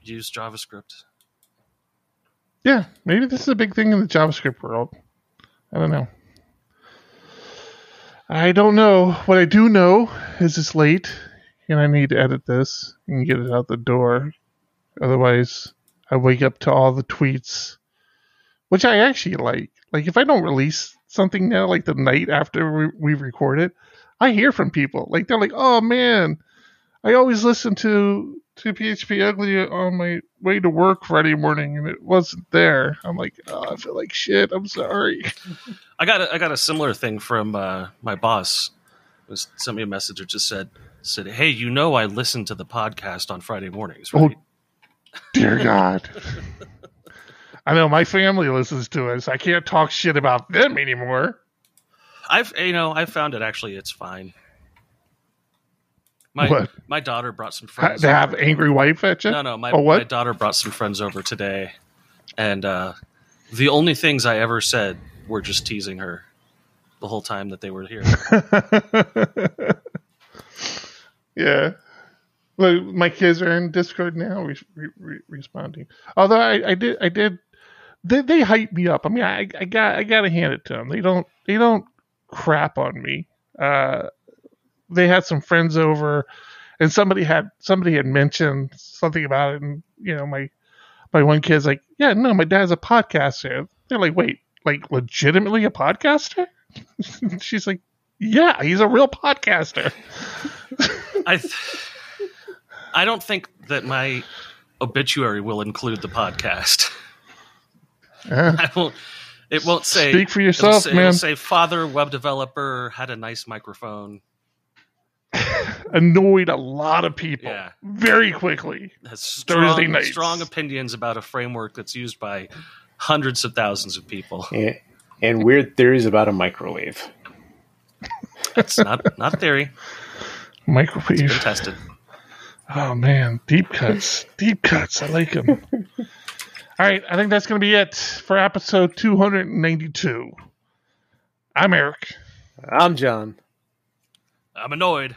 use JavaScript. Yeah, maybe this is a big thing in the JavaScript world. I don't know. I don't know. What I do know is it's late, and I need to edit this and get it out the door. Otherwise, I wake up to all the tweets, which I actually like. Like if I don't release something now, like the night after we, we record it, I hear from people. Like they're like, "Oh man, I always listen to to PHP Ugly on my way to work Friday morning, and it wasn't there." I'm like, "Oh, I feel like shit. I'm sorry." I got a, I got a similar thing from uh, my boss. Who sent me a message that just said said, "Hey, you know I listen to the podcast on Friday mornings, right?" Oh, dear God. I know my family listens to us. I can't talk shit about them anymore. I've you know I found it actually it's fine. My What? my daughter brought some Ha- friends. To have over. angry wife at you? No, no, my Oh, my daughter brought some friends over today, and uh, the only things I ever said were just teasing her the whole time that they were here. yeah. Look, my kids are in Discord now, re- re- re- responding. Although I, I did, I did, they, they hype me up. I mean, I, I got, I got to hand it to them. They don't, they don't crap on me. Uh, they had some friends over, and somebody had, somebody had mentioned something about it, and you know, my, my one kid's like, yeah, no, my dad's a podcaster. They're like, wait, like legitimately a podcaster? She's like, yeah, he's a real podcaster. I th- I don't think that my obituary will include the podcast. Uh, I won't. It won't say. Speak for it'll yourself, say, man. It'll say father web developer had a nice microphone. annoyed a lot of people Yeah. very quickly. Has Thursday strong, nights. strong opinions about a framework that's used by hundreds of thousands of people. And, and weird theories about a microwave. That's not not theory. Been Microwave. tested. Oh man, deep cuts, deep cuts. I like them. All right, I think that's going to be it for episode 292. I'm Eric. I'm John. I'm annoyed.